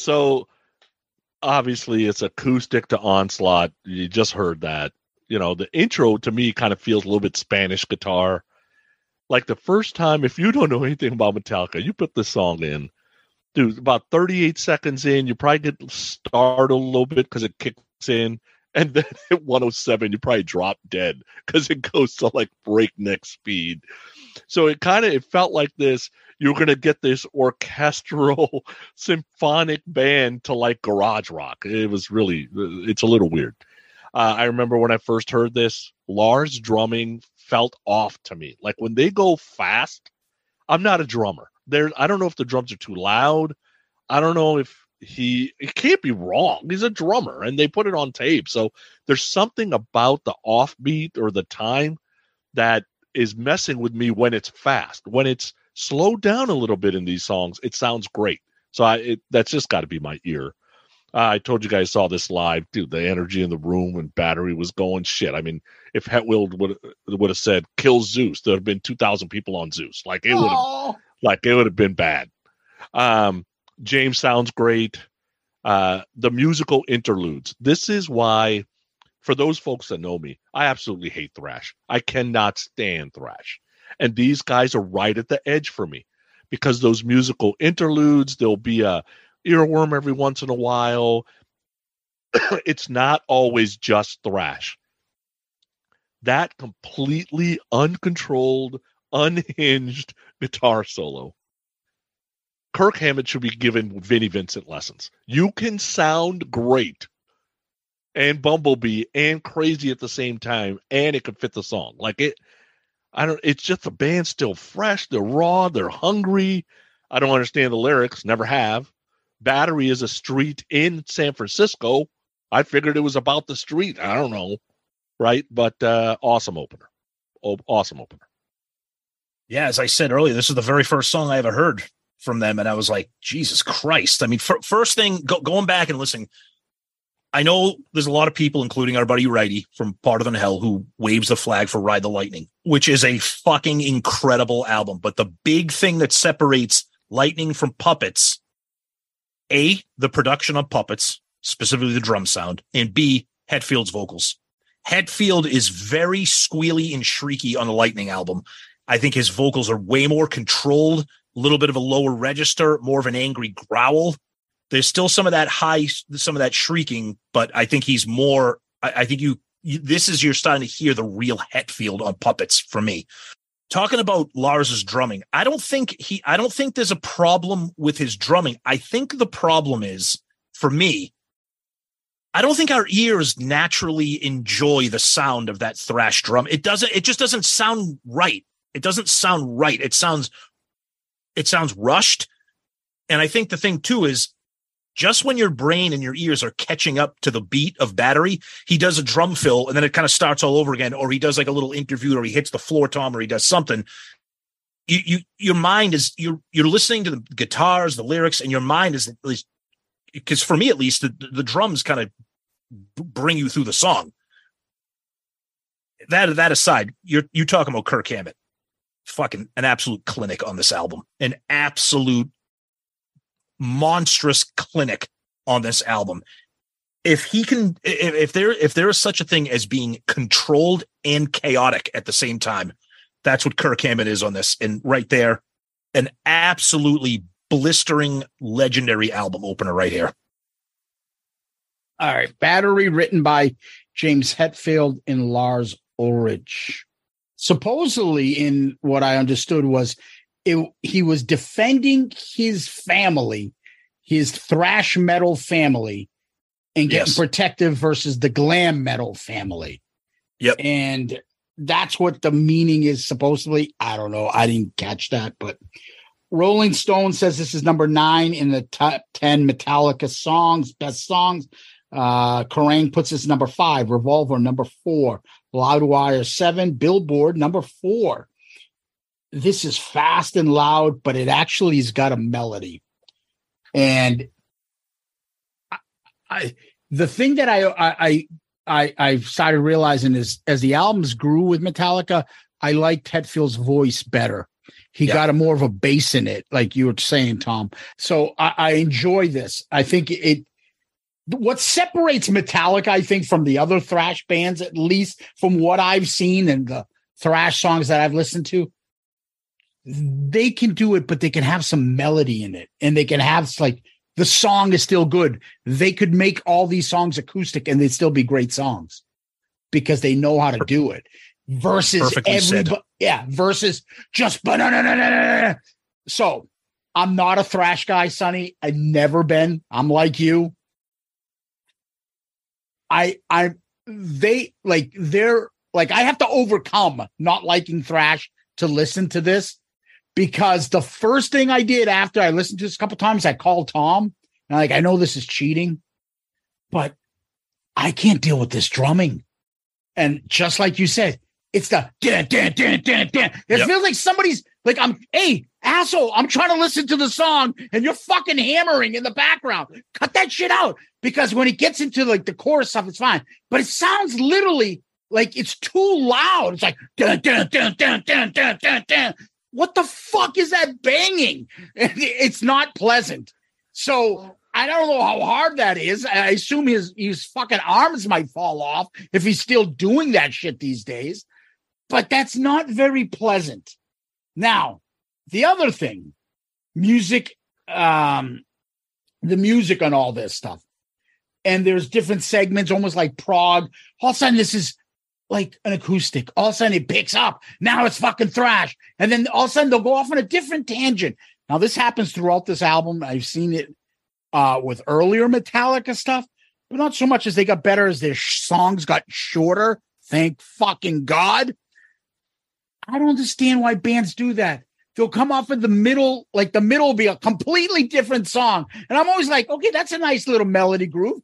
So obviously it's acoustic to onslaught. You just heard that. You know, the intro to me kind of feels a little bit Spanish guitar. Like the first time, if you don't know anything about Metallica, you put this song in, dude, about 38 seconds in, you probably get startled a little bit because it kicks in. And then at 107, you probably drop dead because it goes to like breakneck speed. So it kind of it felt like this. You're gonna get this orchestral symphonic band to like garage rock. It was really it's a little weird. Uh, I remember when I first heard this, Lars drumming felt off to me. Like when they go fast, I'm not a drummer. There, I don't know if the drums are too loud. I don't know if he it can't be wrong. He's a drummer and they put it on tape. So there's something about the offbeat or the time that is messing with me when it's fast. When it's slowed down a little bit in these songs, it sounds great. So I it, that's just got to be my ear. Uh, I told you guys saw this live, dude. The energy in the room and battery was going shit. I mean, if Hetfield would would have said kill Zeus, there'd have been two thousand people on Zeus. Like it would have, like it would have been bad. Um, James sounds great. Uh, the musical interludes. This is why, for those folks that know me, I absolutely hate thrash. I cannot stand thrash, and these guys are right at the edge for me because those musical interludes. There'll be a earworm every once in a while. it's not always just thrash. That completely uncontrolled, unhinged guitar solo Kirk Hammett should be giving Vinnie Vincent lessons. You can sound great and Bumblebee and crazy at the same time, and it could fit the song. Like it, I don't. It's just the band's still fresh. They're raw. They're hungry. I don't understand the lyrics. Never have. Battery is a street in San Francisco. I figured it was about the street. I don't know, right? But uh awesome opener. Oh, awesome opener. Yeah, as I said earlier, this is the very first song I ever heard from them, and I was like, Jesus Christ! I mean, first thing, go- going back and listening, I know there's a lot of people, including our buddy Righty from Part of the Hell, who waves the flag for Ride the Lightning, which is a fucking incredible album. But the big thing that separates Lightning from Puppets, A, the production of Puppets, specifically the drum sound, and B, Hetfield's vocals. Hetfield is very squealy and shrieky on the Lightning album. I think his vocals are way more controlled, a little bit of a lower register, more of an angry growl. There's still some of that high, some of that shrieking, but I think he's more. I, I think you, you, this is you're starting to hear the real Hetfield on puppets for me. Talking about Lars's drumming, I don't think he, I don't think there's a problem with his drumming. I think the problem is for me. I don't think our ears naturally enjoy the sound of that thrash drum. It doesn't. It just doesn't sound right. It doesn't sound right. It sounds. It sounds rushed. And I think the thing too is just when your brain and your ears are catching up to the beat of battery, he does a drum fill and then it kind of starts all over again, or he does like a little interview or he hits the floor tom or he does something. You, you, your mind is you're you're listening to the guitars, the lyrics, and your mind is at least because for me at least the, the drums kind of bring you through the song. That that aside, you're you talking about Kirk Hammett, fucking an absolute clinic on this album, an absolute monstrous clinic on this album. If he can, if, if there if there is such a thing as being controlled and chaotic at the same time, that's what Kirk Hammett is on this. And right there, an absolutely blistering, legendary album opener right here. All right. Battery written by James Hetfield and Lars Ulrich. Supposedly, in what I understood was it, he was defending his family, his thrash metal family, and getting Yes. protective versus the glam metal family. Yep. And that's what the meaning is supposedly. I don't know. I didn't catch that, but Rolling Stone says this is number nine in the top 10 Metallica songs, best songs. Uh, Kerrang puts this number five, Revolver number four, Loudwire seven, Billboard number four. This is fast and loud, but it actually has got a melody. And I, I the thing that I I I I started realizing is as the albums grew with Metallica, I liked Hetfield's voice better. He Yeah. got a more of a bass in it, like you were saying, Tom. So I, I enjoy this. I think it. What separates Metallica, I think, from the other thrash bands, at least from what I've seen and the thrash songs that I've listened to, they can do it, but they can have some melody in it, and they can have like the song is still good. They could make all these songs acoustic, and they'd still be great songs because they know how to do it. Versus Perfectly said. everybody, yeah. Versus just banana. So I'm not a thrash guy, Sonny. I've never been. I'm like you. I I they like they're like I have to overcome not liking thrash to listen to this because the first thing I did after I listened to this a couple times, I called Tom and like, I know this is cheating, but I can't deal with this drumming. And just like you said, it's the dan, dan, dan, dan, dan. It yep. feels like somebody's like, I'm, hey, asshole, I'm trying to listen to the song and you're fucking hammering in the background. Cut that shit out because when it gets into like the chorus stuff, it's fine. But it sounds literally like it's too loud. It's like dan dan dan dan dan dan dan. What the fuck is that banging? It's not pleasant. So I don't know how hard that is. I assume his his fucking arms might fall off if he's still doing that shit these days. But that's not very pleasant. Now, the other thing, music, um, the music on all this stuff. And there's different segments, almost like prog. All of a sudden, this is like an acoustic. All of a sudden, it picks up. Now it's fucking thrash. And then all of a sudden, they'll go off on a different tangent. Now, this happens throughout this album. I've seen it uh, with earlier Metallica stuff, but not so much as they got better as their sh- songs got shorter. Thank fucking God. I don't understand why bands do that. They'll come off in the middle, like the middle will be a completely different song. And I'm always like, okay, that's a nice little melody groove.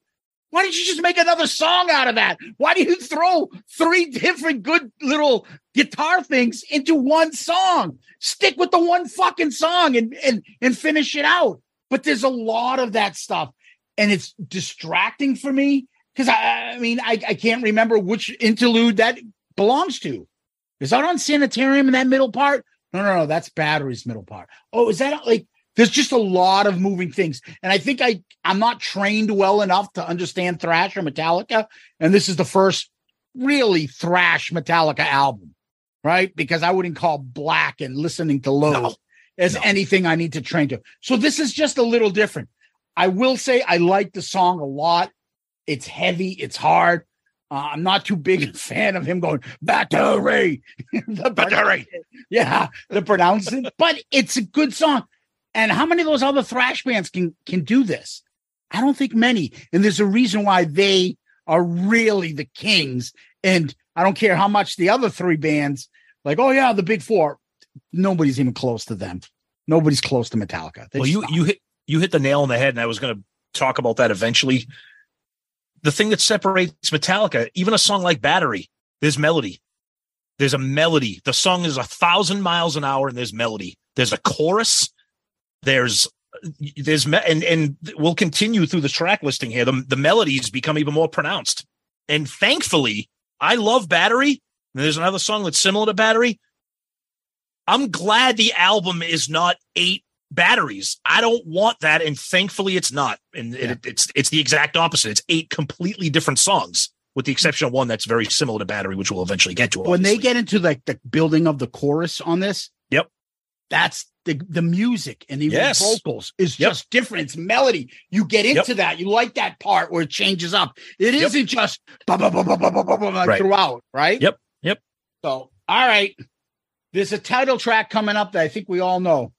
Why don't you just make another song out of that? Why do you throw three different good little guitar things into one song? Stick with the one fucking song and and and finish it out. But there's a lot of that stuff, and it's distracting for me because I, I mean I, I can't remember which interlude that belongs to. Is that on Sanitarium in that middle part? No, no, no, that's Battery's middle part. Oh, is that like there's just a lot of moving things. And I think I I'm not trained well enough to understand thrash or Metallica. And this is the first really thrash Metallica album, right? Because I wouldn't call Black and listening to Low No. as No. anything I need to train to. So this is just a little different. I will say I like the song a lot. It's heavy, it's hard. Uh, I'm not too big a fan of him going battery. the Battery. Yeah, the pronouncing, but it's a good song. And how many of those other thrash bands can can do this? I don't think many. And there's a reason why they are really the kings. And I don't care how much the other three bands, like, oh yeah, the big four, nobody's even close to them. Nobody's close to Metallica. They're well, you just you hit you hit the nail on the head, and I was going to talk about that eventually. The thing that separates Metallica, even a song like Battery, there's melody. There's a melody. The song is a thousand miles an hour, and there's melody. There's a chorus. There's there's me- and and we'll continue through the track listing here. The the melodies become even more pronounced, and thankfully, I love Battery. And there's another song that's similar to Battery. I'm glad the album is not eight batteries. I don't want that, and thankfully it's not. And it, it's it's the exact opposite. It's eight completely different songs, with the exception of one that's very similar to Battery, which we'll eventually get to. when they get into like the building of the chorus on this, Yep. That's the the music and even Yes. vocals is Yep. just different. It's melody. You get into Yep. that. You like that part where it changes up. It Yep. not just ba ba ba ba ba ba ba ba like Right. throughout, right? Yep. Yep. So, all right. There's a title track coming up that I think we all know.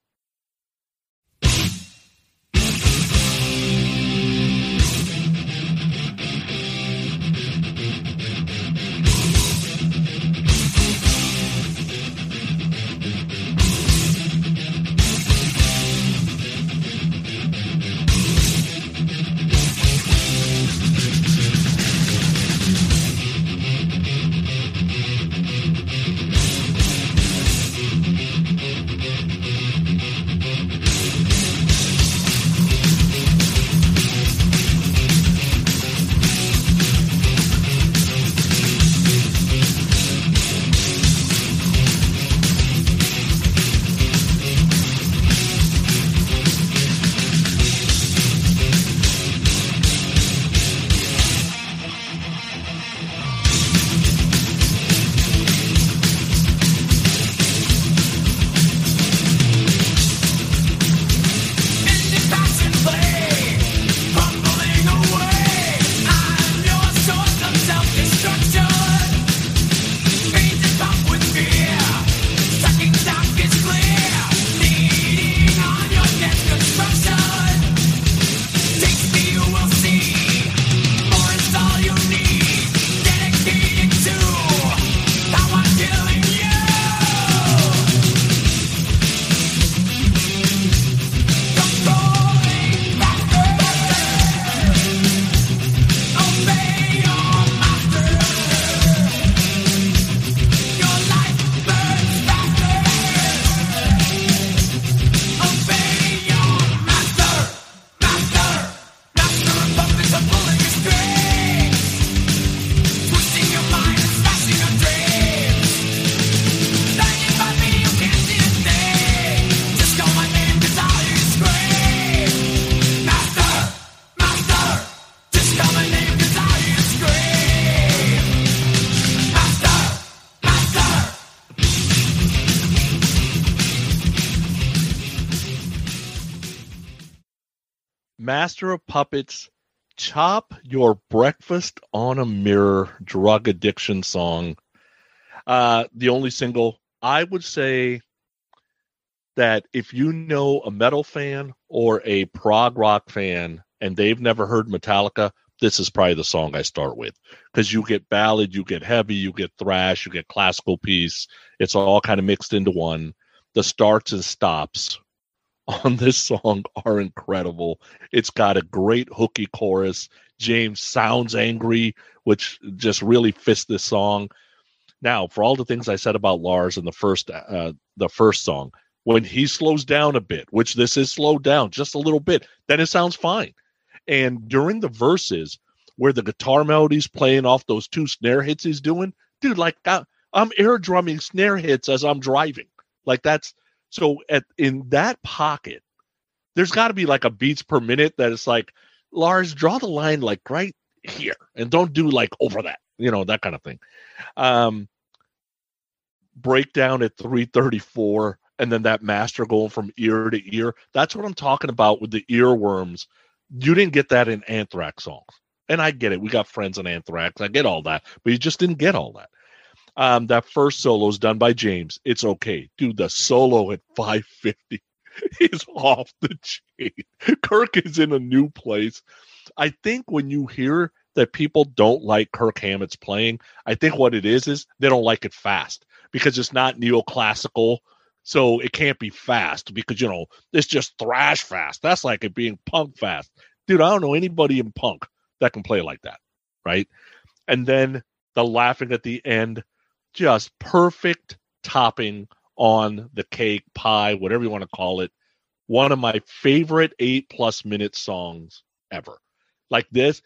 Master of Puppets, Chop Your Breakfast on a Mirror drug addiction song. Uh, the only single I would say that if you know a metal fan or a prog rock fan and they've never heard Metallica, this is probably the song I start with because you get ballad, you get heavy, you get thrash, you get classical piece. It's all kind of mixed into one. The starts and stops on this song are incredible. It's got a great hooky chorus. James sounds angry, which just really fits this song. Now, for all the things I said about Lars in the first uh, the first song, when he slows down a bit, which this is slowed down just a little bit, then it sounds fine. And during the verses where the guitar melody's playing off those two snare hits he's doing, dude, like I, I'm air drumming snare hits as I'm driving. Like that's so at in that pocket, there's got to be like a beats per minute that it's like, Lars, draw the line like right here and don't do like over that, you know, that kind of thing. Um, breakdown at 334 and then that master going from ear to ear. That's what I'm talking about with the earworms. You didn't get that in Anthrax songs. And I get it. We got friends in Anthrax. I get all that. But you just didn't get all that. Um, that first solo is done by James. It's okay. Dude, the solo at 550 is off the chain. Kirk is in a new place. I think when you hear that people don't like Kirk Hammett's playing, I think what it is is they don't like it fast because it's not neoclassical. So it can't be fast because you know it's just thrash fast. That's like it being punk fast. Dude, I don't know anybody in punk that can play like that. Right. And then the laughing at the end, just perfect topping on the cake, pie, whatever you want to call it. One of my favorite eight plus minute songs ever. Like this,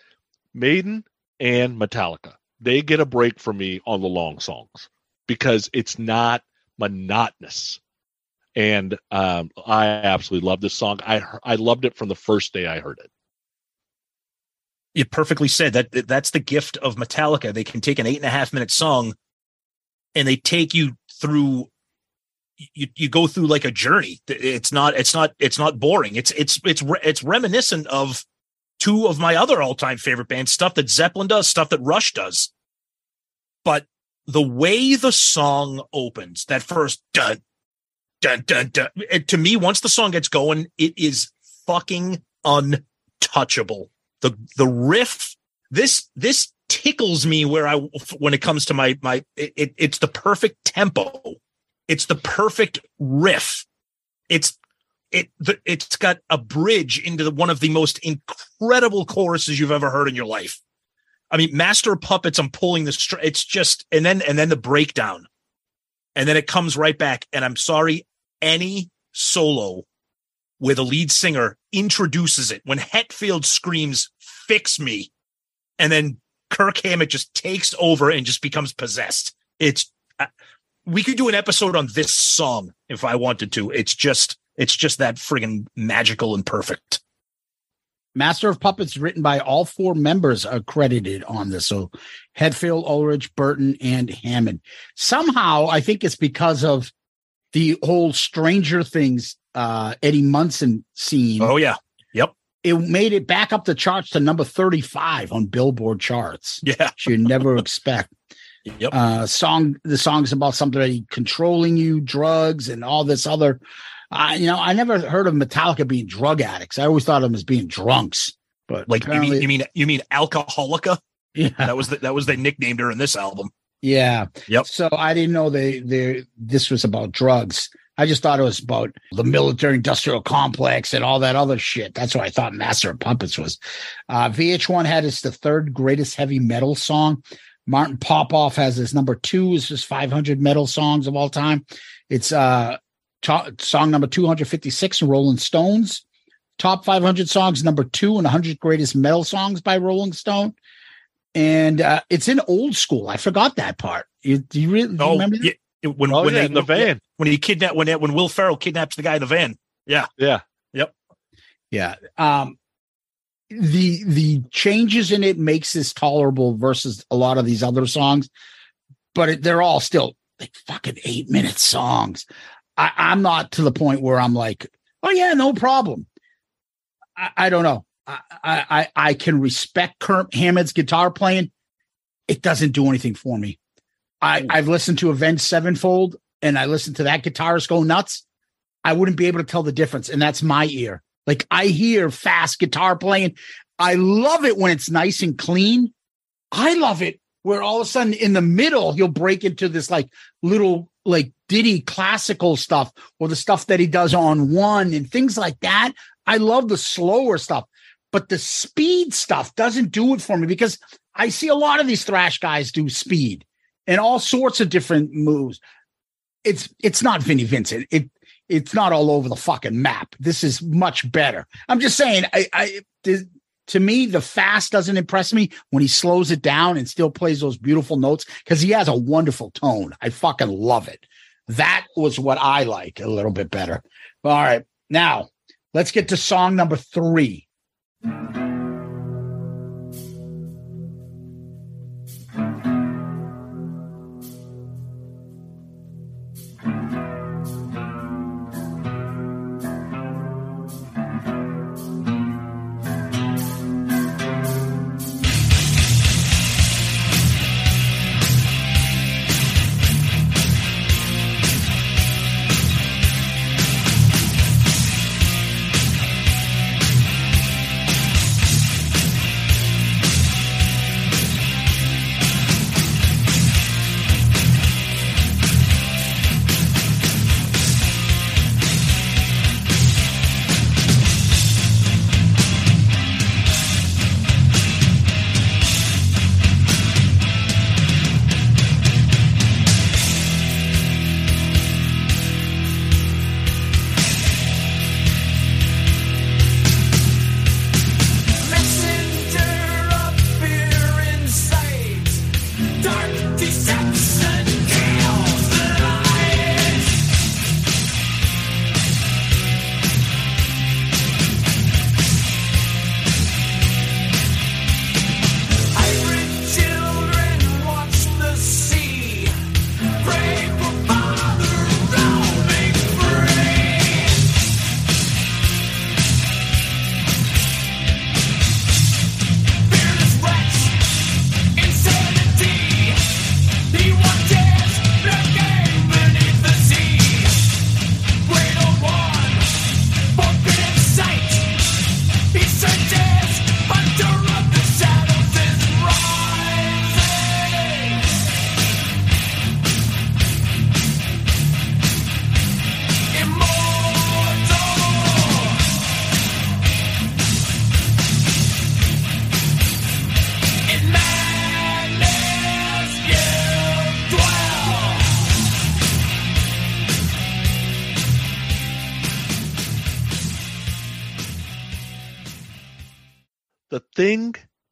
Maiden and Metallica, they get a break for me on the long songs because it's not monotonous. And um, I absolutely love this song. I I loved it from the first day I heard it. You perfectly said that that's the gift of Metallica. They can take an eight and a half minute song and they take you through you you go through like a journey. It's not it's not it's not boring. It's it's it's it's reminiscent of two of my other all time favorite bands, stuff that Zeppelin does, stuff that Rush does. But the way the song opens, that first dun dun dun dun, to me, once the song gets going, it is fucking untouchable. The the riff, this this tickles me where I when it comes to my my it, it's the perfect tempo it's the perfect riff. It's it the, it's got a bridge into the, one of the most incredible choruses you've ever heard in your life. I mean, Master Puppets. I'm pulling the. Str- it's just and then and then the breakdown, and then it comes right back. And I'm sorry, any solo where the lead singer introduces it when Hetfield screams "Fix me," and then Kirk Hammett just takes over and just becomes possessed. It's we could do an episode on this song if I wanted to. It's just it's just that friggin' magical and perfect. Master of Puppets written by all four members are credited on this. So Hetfield, Ulrich, Burton, and Hammond. Somehow I think it's because of the whole Stranger Things uh Eddie Munson scene. Oh yeah. Yep. It made it back up the charts to number 35 on Billboard charts. Yeah. You never expect. Yep. Uh, song the song's about somebody controlling you, drugs, and all this other. I you know I never heard of Metallica being drug addicts. I always thought of them as being drunks. But like you mean you mean you mean alcoholica? Yeah, that was the, that was they nicknamed her in this album. Yeah. Yep. So I didn't know they they this was about drugs. I just thought it was about the military industrial complex and all that other shit. That's what I thought Master of Puppets was. Uh, VH1 had it's the third greatest heavy metal song. Martin Popoff has his number two is just 500 metal songs of all time. It's uh song number 256 in Rolling Stones. Top 500 songs, number two and 100 greatest metal songs by Rolling Stone. And uh, it's in old school. I forgot that part. You, do you really do you oh, remember that? Yeah, when, oh, when yeah, they in the van when he kidnapped when when Will Ferrell kidnaps the guy in the van. Yeah, yeah, yep, yeah. Um, the the changes in it makes this tolerable versus a lot of these other songs, but it, they're all still like fucking eight minute songs. I, I'm not to the point where I'm like, oh yeah, no problem. I, I don't know. I, I I can respect Kirk Hammett's guitar playing. It doesn't do anything for me. I mm. I've listened to Avenged Sevenfold and I listened to that guitarist go nuts. I wouldn't be able to tell the difference. And that's my ear. Like I hear fast guitar playing. I love it when it's nice and clean. I love it where all of a sudden in the middle he'll break into this like little like ditty classical stuff or the stuff that he does on one and things like that. I love the slower stuff, but the speed stuff doesn't do it for me because I see a lot of these thrash guys do speed and all sorts of different moves. It's it's not Vinnie Vincent. It it's not all over the fucking map. This is much better. I'm just saying. I, I to me, the fast doesn't impress me when he slows it down and still plays those beautiful notes because he has a wonderful tone. I fucking love it. That was what I like a little bit better. All right, now let's get to song number 3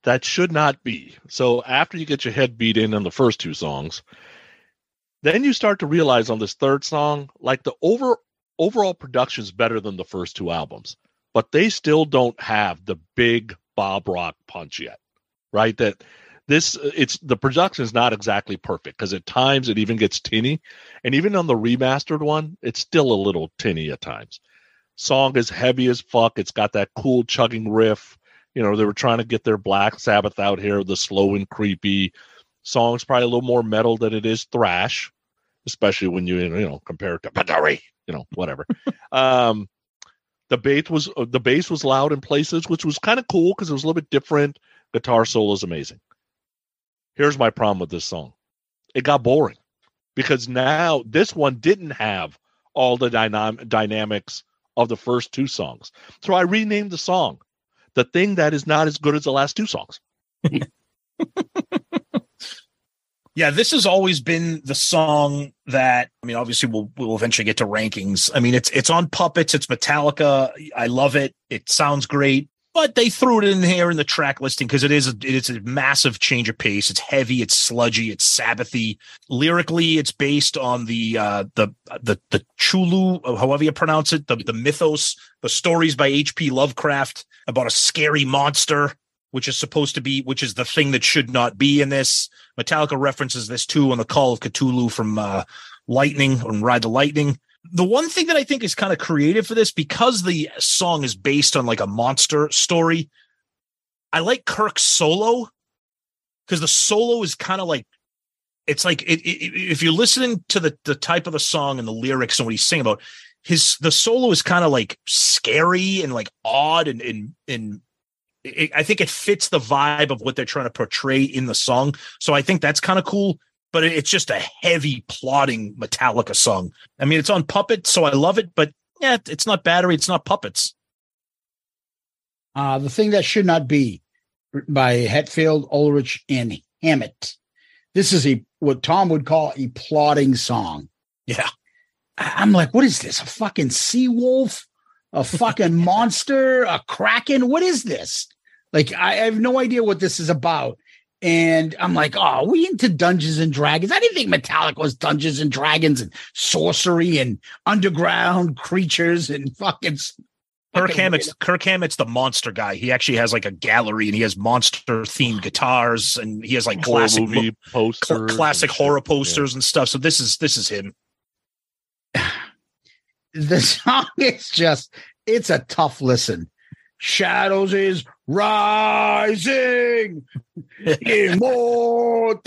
that should not be. So after you get your head beat in on the first two songs, then you start to realize on this third song, like the over overall production is better than the first two albums, but they still don't have the big Bob Rock punch yet, right? That this it's the production is not exactly perfect because at times it even gets tinny, and even on the remastered one, it's still a little tinny at times. Song is heavy as fuck. It's got that cool chugging riff you know, they were trying to get their Black Sabbath out here, the slow and creepy songs, probably a little more metal than it is thrash, especially when you you know compare it to Battery, you know, whatever. um, the bass was uh, the bass was loud in places, which was kind of cool because it was a little bit different. Guitar solo is amazing. Here's my problem with this song: it got boring because now this one didn't have all the dynam- dynamics of the first two songs. So I renamed the song the thing that is not as good as the last two songs. yeah, this has always been the song that I mean, obviously we'll we'll eventually get to rankings. I mean, it's it's on puppets, it's Metallica. I love it. It sounds great. But they threw it in here in the track listing because it is a, it is a massive change of pace. It's heavy, it's sludgy, it's Sabbathy. Lyrically, it's based on the uh, the the the Chulu, however you pronounce it, the the mythos, the stories by H.P. Lovecraft about a scary monster, which is supposed to be, which is the thing that should not be in this. Metallica references this too on the Call of Cthulhu from uh, Lightning on Ride the Lightning the one thing that I think is kind of creative for this, because the song is based on like a monster story, I like Kirk's solo because the solo is kind of like it's like it, it, if you're listening to the the type of the song and the lyrics and what he's singing about, his the solo is kind of like scary and like odd and and and it, I think it fits the vibe of what they're trying to portray in the song. So I think that's kind of cool. But it's just a heavy plodding Metallica song. I mean, it's on Puppet, so I love it. But yeah, it's not battery. It's not puppets. Uh, the thing that should not be written by Hetfield, Ulrich, and Hammett. This is a what Tom would call a plodding song. Yeah. I'm like, what is this? A fucking sea wolf? A fucking monster? A kraken? What is this? Like, I I have no idea what this is about. And I'm like, oh, are we into Dungeons and Dragons? I didn't think Metallica was Dungeons and Dragons and sorcery and underground creatures and fucking. Kirk fucking Hammett's Kirk Hammett's the monster guy. He actually has like a gallery and he has monster themed guitars and he has like Horror classic movie cl- posters classic and horror shit. posters and stuff. So this is this is him. the song is just it's a tough listen shadows is rising immortal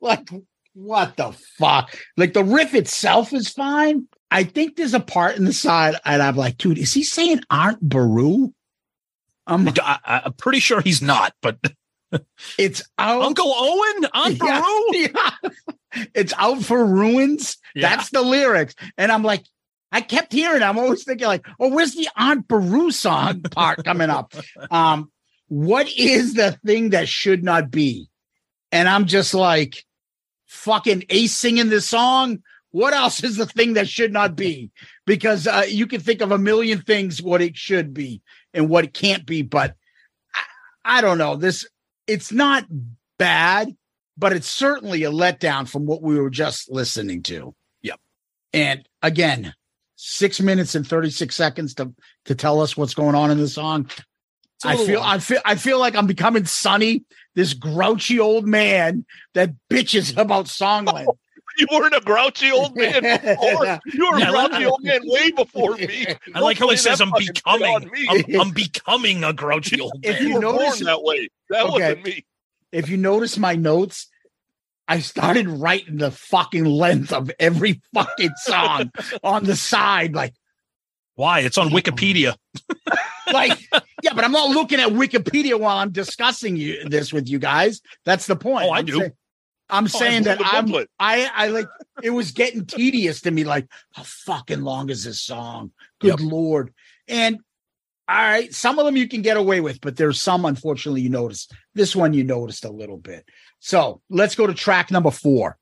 like what the fuck like the riff itself is fine i think there's a part in the side and i'm like dude is he saying aunt baru i'm um, I, I'm pretty sure he's not, but it's out Uncle Owen on Yeah, Peru. yeah. It's out for ruins. Yeah. That's the lyrics. And I'm like, I kept hearing, I'm always thinking, like, oh, where's the Aunt Beru song part coming up? Um, what is the thing that should not be? And I'm just like, fucking Ace singing this song. What else is the thing that should not be? Because uh, you can think of a million things what it should be and what it can't be, but I, I don't know. This it's not bad, but it's certainly a letdown from what we were just listening to. Yep. And again, six minutes and 36 seconds to to tell us what's going on in the song. a I little feel long. I feel I feel like I'm becoming Sonny, this grouchy old man that bitches about Songland. You weren't a grouchy old man before. You were Yeah, I a grouchy old man way before me. I like how he says I'm that fucking shit becoming. I'm, I'm becoming a grouchy old If man. You you were notice- born that way. That Okay. wasn't me. if you notice my notes, I started writing the fucking length of every fucking song on the side, like Why? It's on Wikipedia. like yeah, but I'm not looking at Wikipedia while I'm discussing you this with you guys. That's the point. Oh, I I'm do. say- I'm Oh, saying that I'm booklet. I I like it was getting tedious to me. Like how fucking long is this song? Good lord! And all right, some of them you can get away with, but there's some unfortunately you notice. This one you noticed a little bit. So let's go to track number four.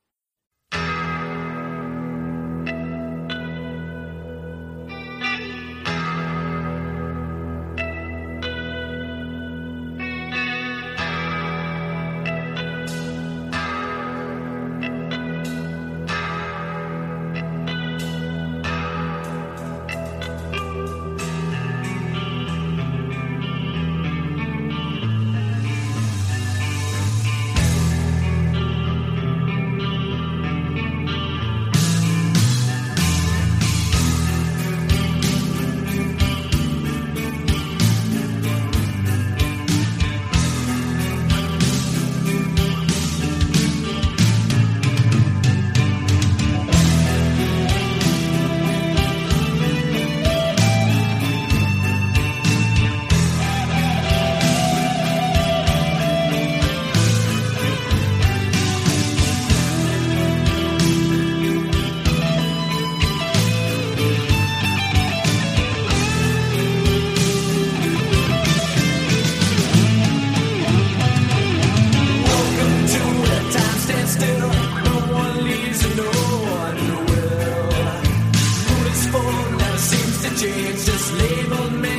people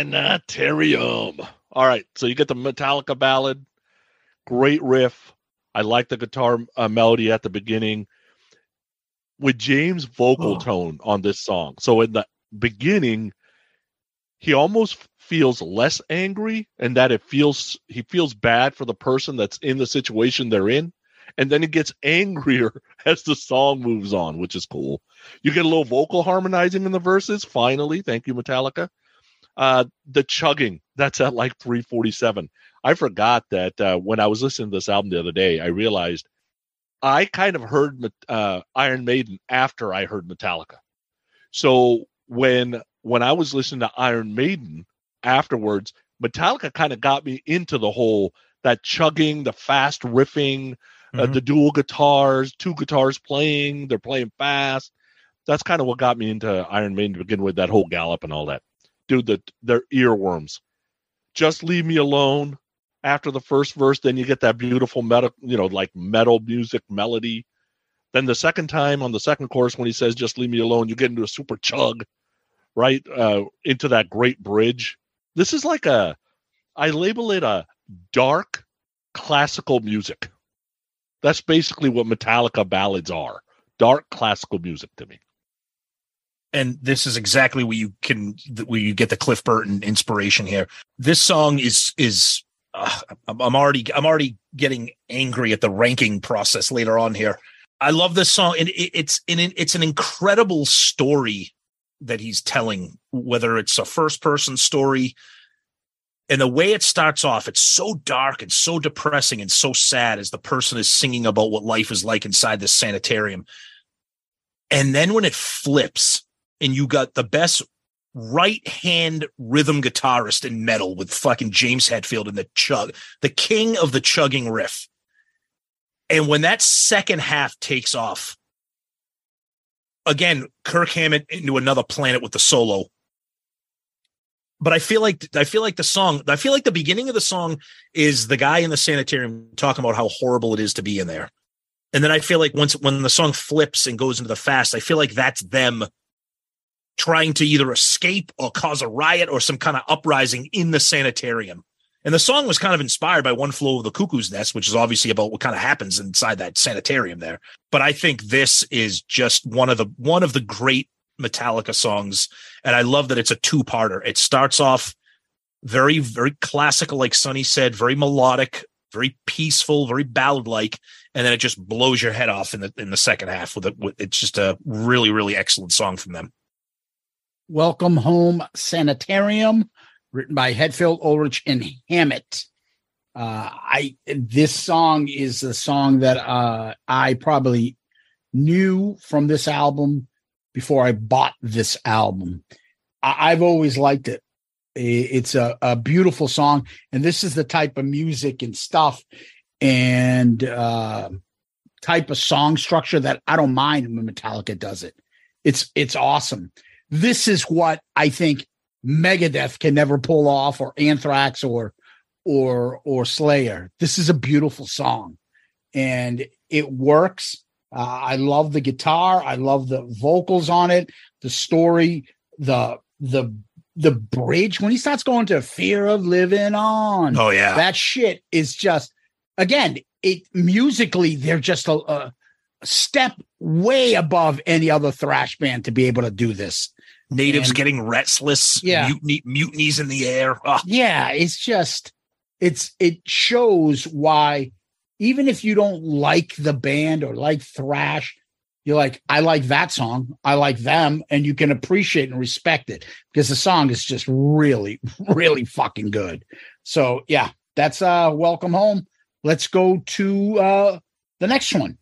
Sanitarium. All right, so you get the Metallica ballad, great riff. I like the guitar uh, melody at the beginning with James' vocal Oh. tone on this song. So in the beginning, he almost feels less angry and that it feels he feels bad for the person that's in the situation they're in and then it gets angrier as the song moves on which is cool you get a little vocal harmonizing in the verses finally thank you metallica uh the chugging that's at like 347 i forgot that uh, when i was listening to this album the other day i realized i kind of heard uh, iron maiden after i heard metallica. So when when i was listening to iron maiden afterwards metallica kind of got me into the whole that chugging the fast riffing uh, Mhm. the dual guitars two guitars playing they're playing fast. That's kind of what got me into iron maiden to begin with that whole gallop and all that dude the, they're earworms. Just leave me alone after the first verse then you get that beautiful metal you know like metal music melody. Then the second time on the second chorus when he says just leave me alone you get into a super chug right uh into that great bridge. This is like a i label it a dark classical music. That's basically what metallica ballads are dark classical music to me and this is exactly where you can where you get the Cliff Burton inspiration here. This song is is uh, I'm already I'm already getting angry at the ranking process later on here. I love this song, and it, it's in it's an incredible story that he's telling. Whether it's a first person story, and the way it starts off, it's so dark and so depressing and so sad as the person is singing about what life is like inside this sanitarium. And then when it flips and you got the best right hand rhythm guitarist in metal with fucking James Hetfield and the chug, the king of the chugging riff. And when that second half takes off, again, Kirk Hammett into another planet with the solo. But I feel like I feel like the song, I feel like the beginning of the song is the guy in the sanitarium talking about how horrible it is to be in there. And then I feel like once when the song flips and goes into the fast, I feel like that's them trying to either escape or cause a riot or some kind of uprising in the sanitarium. And the song was kind of inspired by One Flow of the Cuckoo's Nest, which is obviously about what kind of happens inside that sanitarium there. But I think this is just one of the one of the great Metallica songs. And I love that it's a two-parter. It starts off very, very classical, like Sonny said, very melodic, very peaceful, very ballad-like, and then it just blows your head off in the in the second half with it. With, it's just a really, really excellent song from them. Welcome Home Sanitarium, written by Hetfield, Ulrich, and Hammett. Uh, I this song is the song that uh, I probably knew from this album before I bought this album. I, I've always liked it. It's a, a beautiful song, and this is the type of music and stuff and uh, type of song structure that I don't mind when Metallica does it. It's it's awesome this is what I think Megadeth can never pull off, or Anthrax, or or or Slayer. This is a beautiful song, and it works. Uh, I love the guitar. I love the vocals on it. The story, the the the bridge when he starts going to fear of living on. Oh yeah, that shit is just again. It musically, they're just a, a step way above any other thrash band to be able to do this. Natives And- getting restless, Yeah. mutiny, mutinies in the air. Ah, yeah it's just it's it shows why even if you don't like the band or like thrash you're like i like that song. I like them. And you can appreciate and respect it because the song is just really really fucking good. So yeah that's uh welcome home. Let's go to uh the next one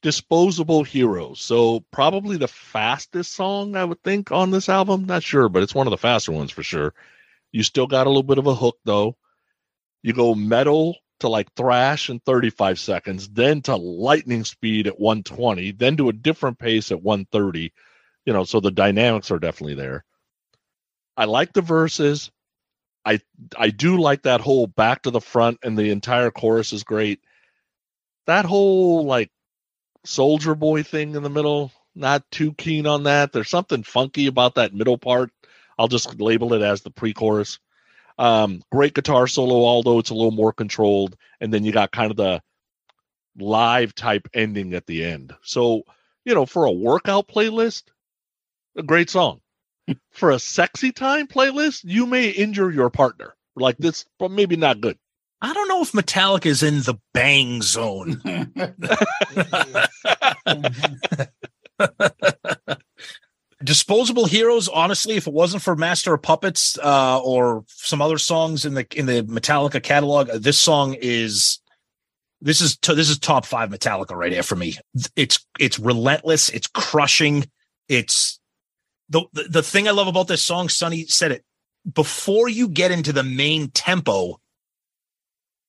Disposable Heroes. So probably the fastest song I would think on this album. Not sure, but it's one of the faster ones for sure. You still got a little bit of a hook though. You go metal to like thrash in 35 seconds, then to lightning speed at 120, then to a different pace at 130. You know, so the dynamics are definitely there. I like the verses. I I do like that whole back to the front and the entire chorus is great. That whole like soldier boy thing in the middle, not too keen on that. There's something funky about that middle part. I'll just label it as the pre-chorus. Um, great guitar solo, although it's a little more controlled, and then you got kind of the live type ending at the end. So, you know, for a workout playlist, a great song. For a sexy time playlist, you may injure your partner. Like this, but maybe not good. I don't know if Metallica is in the bang zone. Disposable Heroes, honestly, if it wasn't for Master of Puppets uh, or some other songs in the in the Metallica catalog, uh, this song is this is to, this is top five Metallica right here for me. It's it's relentless, it's crushing, it's the, the the thing I love about this song. Sonny said it before you get into the main tempo.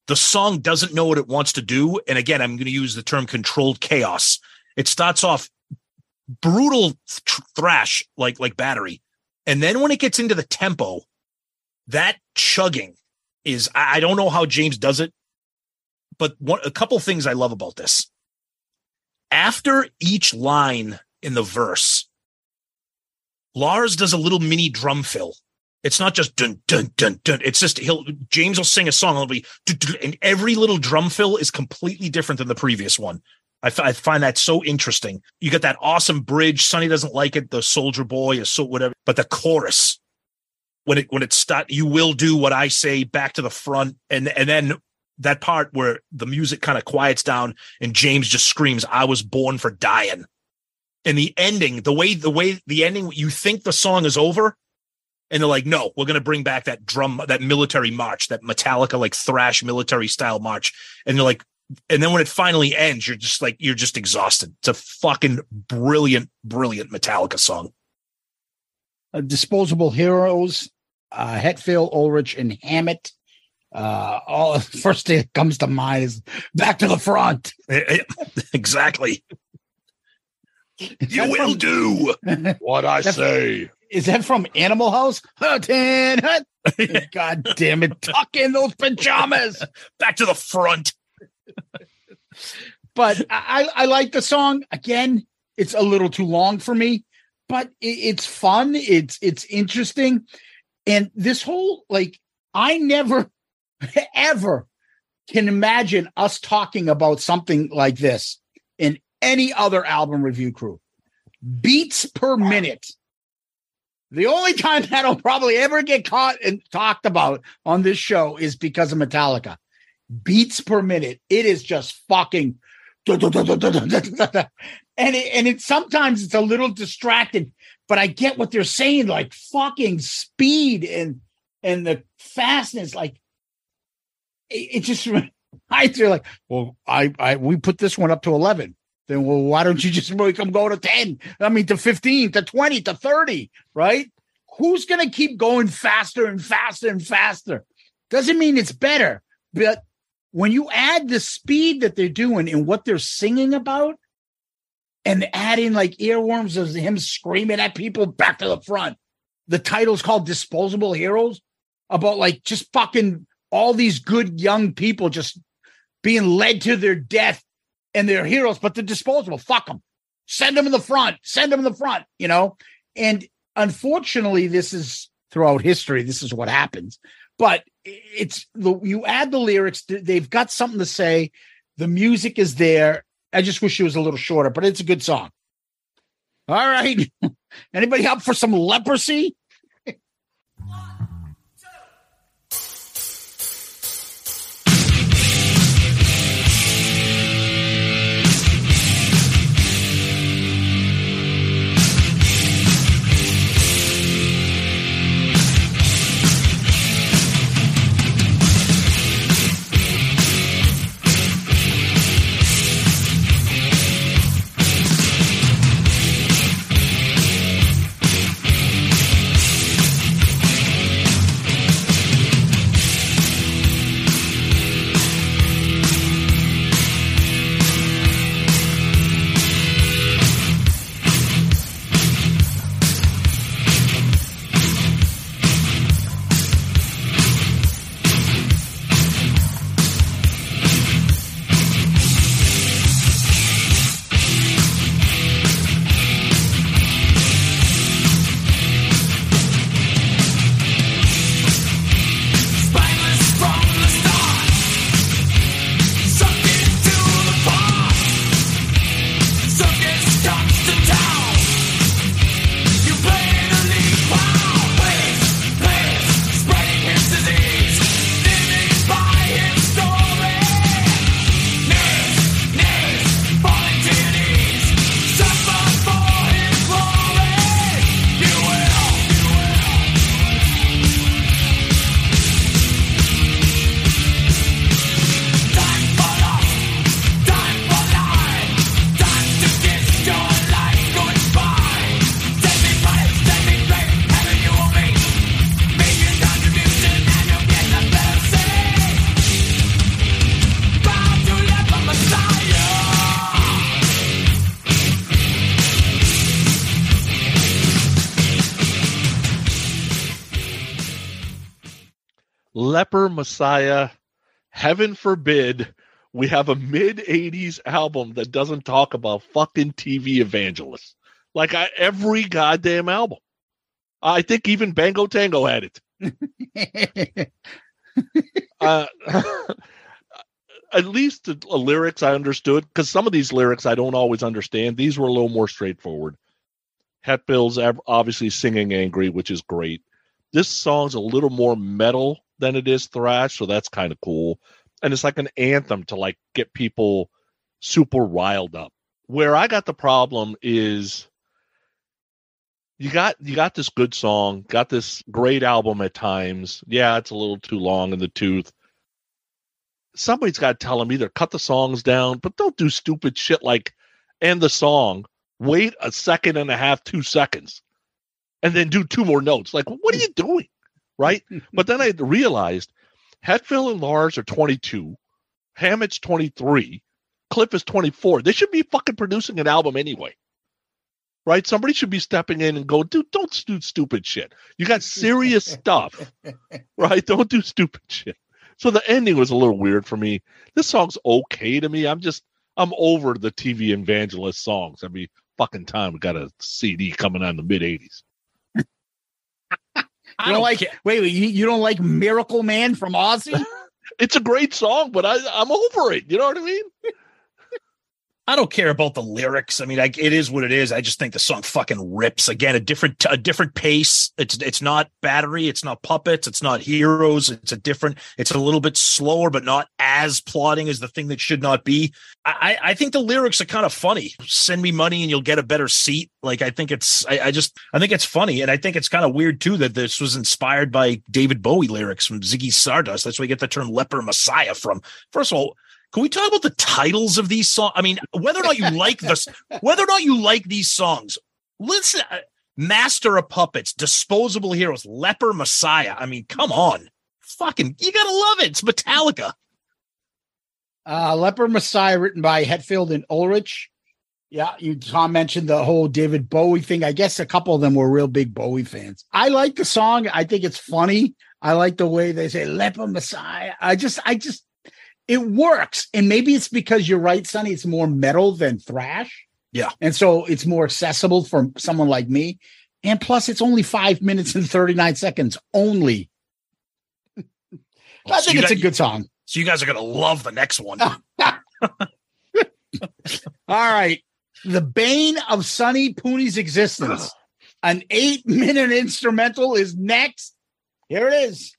The song doesn't know what it wants to do, and again, I'm going to use the term controlled chaos. It starts off brutal th- thrash like like battery and then when it gets into the tempo that chugging is i, I don't know how james does it but one, a couple things i love about this after each line in the verse lars does a little mini drum fill it's not just dun dun dun dun. It's just he'll James will sing a song. It'll be dun, dun, and every little drum fill is completely different than the previous one. I, f- I find that so interesting. You get that awesome bridge. Sonny doesn't like it. The soldier boy is so whatever, but the chorus when it when it start, you will do what I say back to the front, and and then that part where the music kind of quiets down and James just screams, "I was born for dying." And the ending, the way the way the ending, you think the song is over, and they're like, "No, we're gonna bring back that drum, that military march, that Metallica like thrash military style march," and they're like, and then when it finally ends, you're just like you're just exhausted. It's a fucking brilliant, brilliant Metallica song. Uh, Disposable Heroes, uh, Hetfield, Ulrich, and Hammett. Uh, all first thing that comes to mind is back to the front. exactly. you will do what I say. Is that from Animal House? Hutton, hut. God damn it! Tuck in those pajamas. Back to the front. but I, I like the song. Again, it's a little too long for me, but it, it's fun. It's it's interesting, and this whole like I never ever can imagine us talking about something like this in any other album review crew. Beats per minute. The only time that'll probably ever get caught and talked about on this show is because of Metallica. Beats per minute. It is just fucking and it, and it sometimes it's a little distracted, but I get what they're saying, like fucking speed and and the fastness, like it, it just I feel like, well, I I we put this one up to eleven. Then well, why don't you just make them go to 10? I mean to 15, to 20, to 30, right? Who's gonna keep going faster and faster and faster? Doesn't mean it's better, but when you add the speed that they're doing and what they're singing about, and adding like earworms of him screaming at people back to the front, the title's called Disposable Heroes about like just fucking all these good young people just being led to their death and they're heroes, but they're disposable. Fuck them. Send them in the front. Send them in the front, you know? And unfortunately, this is throughout history, this is what happens. But it's the you add the lyrics, they've got something to say. The music is there. I just wish it was a little shorter, but it's a good song. All right. Anybody up for some leprosy? Messiah, heaven forbid we have a mid 80s album that doesn't talk about fucking TV evangelists. Like I, every goddamn album. I think even Bango Tango had it. uh, at least the uh, lyrics I understood because some of these lyrics I don't always understand. These were a little more straightforward. Hetfield's obviously singing angry, which is great. This song's a little more metal than it is thrash, so that's kind of cool. And it's like an anthem to like get people super riled up. Where I got the problem is you got you got this good song, got this great album at times. Yeah, it's a little too long in the tooth. Somebody's got to tell them either cut the songs down, but don't do stupid shit like end the song, wait a second and a half, two seconds, and then do two more notes. Like, what are you doing? Right? but then I realized Hetfield and Lars are 22, Hammett's 23, Cliff is 24. They should be fucking producing an album anyway. Right? Somebody should be stepping in and go, dude, don't do stupid shit. You got serious stuff. Right? Don't do stupid shit. So the ending was a little weird for me. This song's okay to me. I'm just I'm over the TV evangelist songs. Every fucking time we got a CD coming out in the mid '80s. You don't, don't like care. wait, wait, you, you don't like Miracle Man from Ozzy? it's a great song, but I I'm over it. You know what I mean? I don't care about the lyrics. I mean, I, it is what it is. I just think the song fucking rips. Again, a different a different pace. It's it's not battery. It's not puppets. It's not heroes. It's a different. It's a little bit slower, but not as plotting as the thing that should not be. I I think the lyrics are kind of funny. Send me money and you'll get a better seat. Like I think it's I, I just I think it's funny, and I think it's kind of weird too that this was inspired by David Bowie lyrics from Ziggy Stardust. That's where we get the term leper messiah from. First of all can we talk about the titles of these songs? I mean, whether or not you like this, whether or not you like these songs, listen. Uh, Master of Puppets, Disposable Heroes, Leper Messiah. I mean, come on. Fucking, you gotta love it. It's Metallica. Uh, Leper Messiah, written by Hetfield and Ulrich. Yeah, you Tom mentioned the whole David Bowie thing. I guess a couple of them were real big Bowie fans. I like the song. I think it's funny. I like the way they say Leper Messiah. I just, I just, it works. And maybe it's because you're right, Sonny. It's more metal than thrash. Yeah. And so it's more accessible for someone like me. And plus, it's only five minutes and 39 seconds only. Well, I think so it's got, a good song. So you guys are going to love the next one. All right. The bane of Sonny Pooney's existence. An eight minute instrumental is next. Here it is.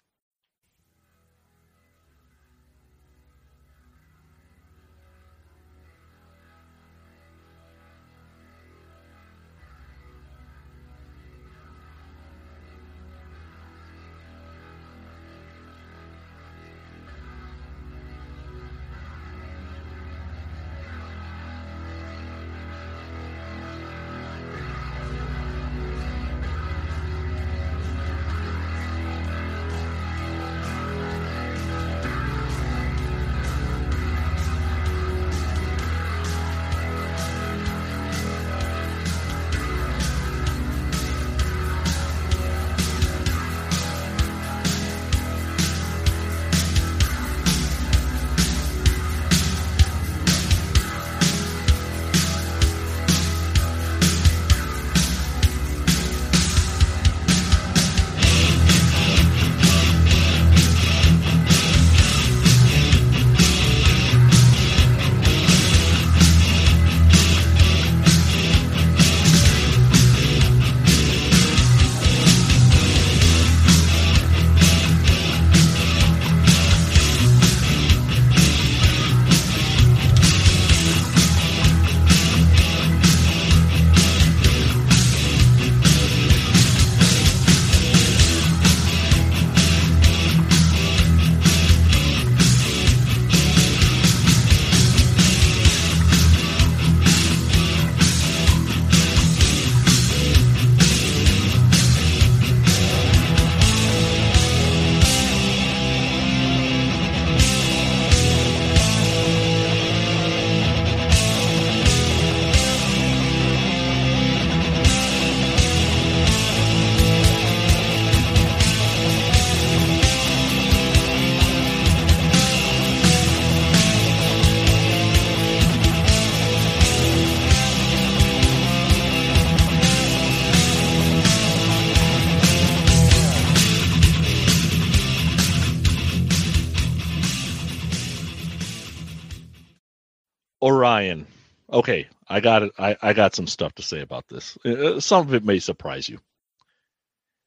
Orion. Okay, I got it. I, I got some stuff to say about this. Uh, some of it may surprise you.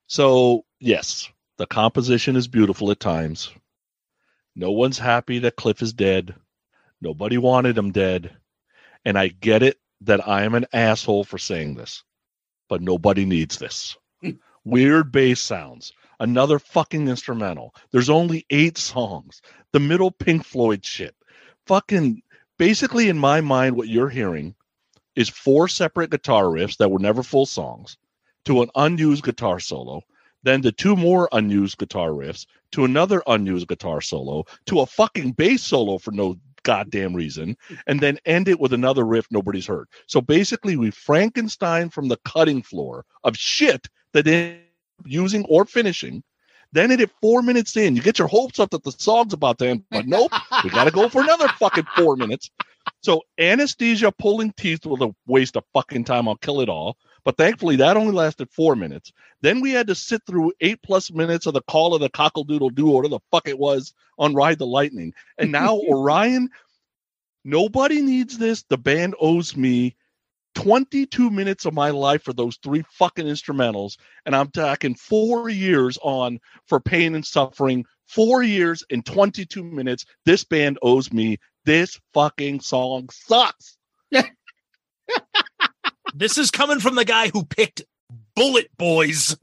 So, yes, the composition is beautiful at times. No one's happy that Cliff is dead. Nobody wanted him dead. And I get it that I am an asshole for saying this, but nobody needs this. Weird bass sounds. Another fucking instrumental. There's only eight songs. The middle Pink Floyd shit. Fucking basically, in my mind, what you're hearing is four separate guitar riffs that were never full songs to an unused guitar solo, then to two more unused guitar riffs, to another unused guitar solo, to a fucking bass solo for no goddamn reason, and then end it with another riff nobody's heard. So basically, we Frankenstein from the cutting floor of shit that they using or finishing. Then it at four minutes in, you get your hopes up that the song's about to end, but nope, we got to go for another fucking four minutes. So anesthesia pulling teeth was a waste of fucking time. I'll kill it all. But thankfully, that only lasted four minutes. Then we had to sit through eight plus minutes of the call of the cockle doodle doo, or the fuck it was on Ride the Lightning. And now Orion, nobody needs this. The band owes me 22 minutes of my life for those three fucking instrumentals. And I'm talking four years on for pain and suffering, four years and 22 minutes. This band owes me. This fucking song sucks. this is coming from the guy who picked Bullet Boys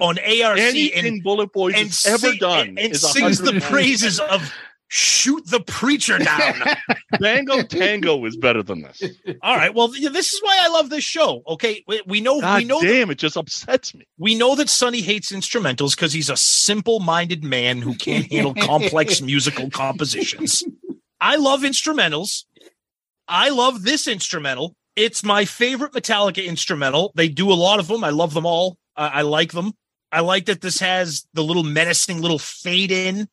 on ARC Anything and Bullet Boys and has ever sing- done and, and sings the praises of shoot the preacher down. Bang Tango is better than this. All right, well, this is why I love this show. Okay, we, we know God we know damn, it just upsets me. we know that Sonny hates instrumentals because he's a simple-minded man who can't handle complex musical compositions. I love instrumentals. I love this instrumental. It's my favorite Metallica instrumental. They do a lot of them. I love them all. I, I like them. I like that this has the little menacing little fade in.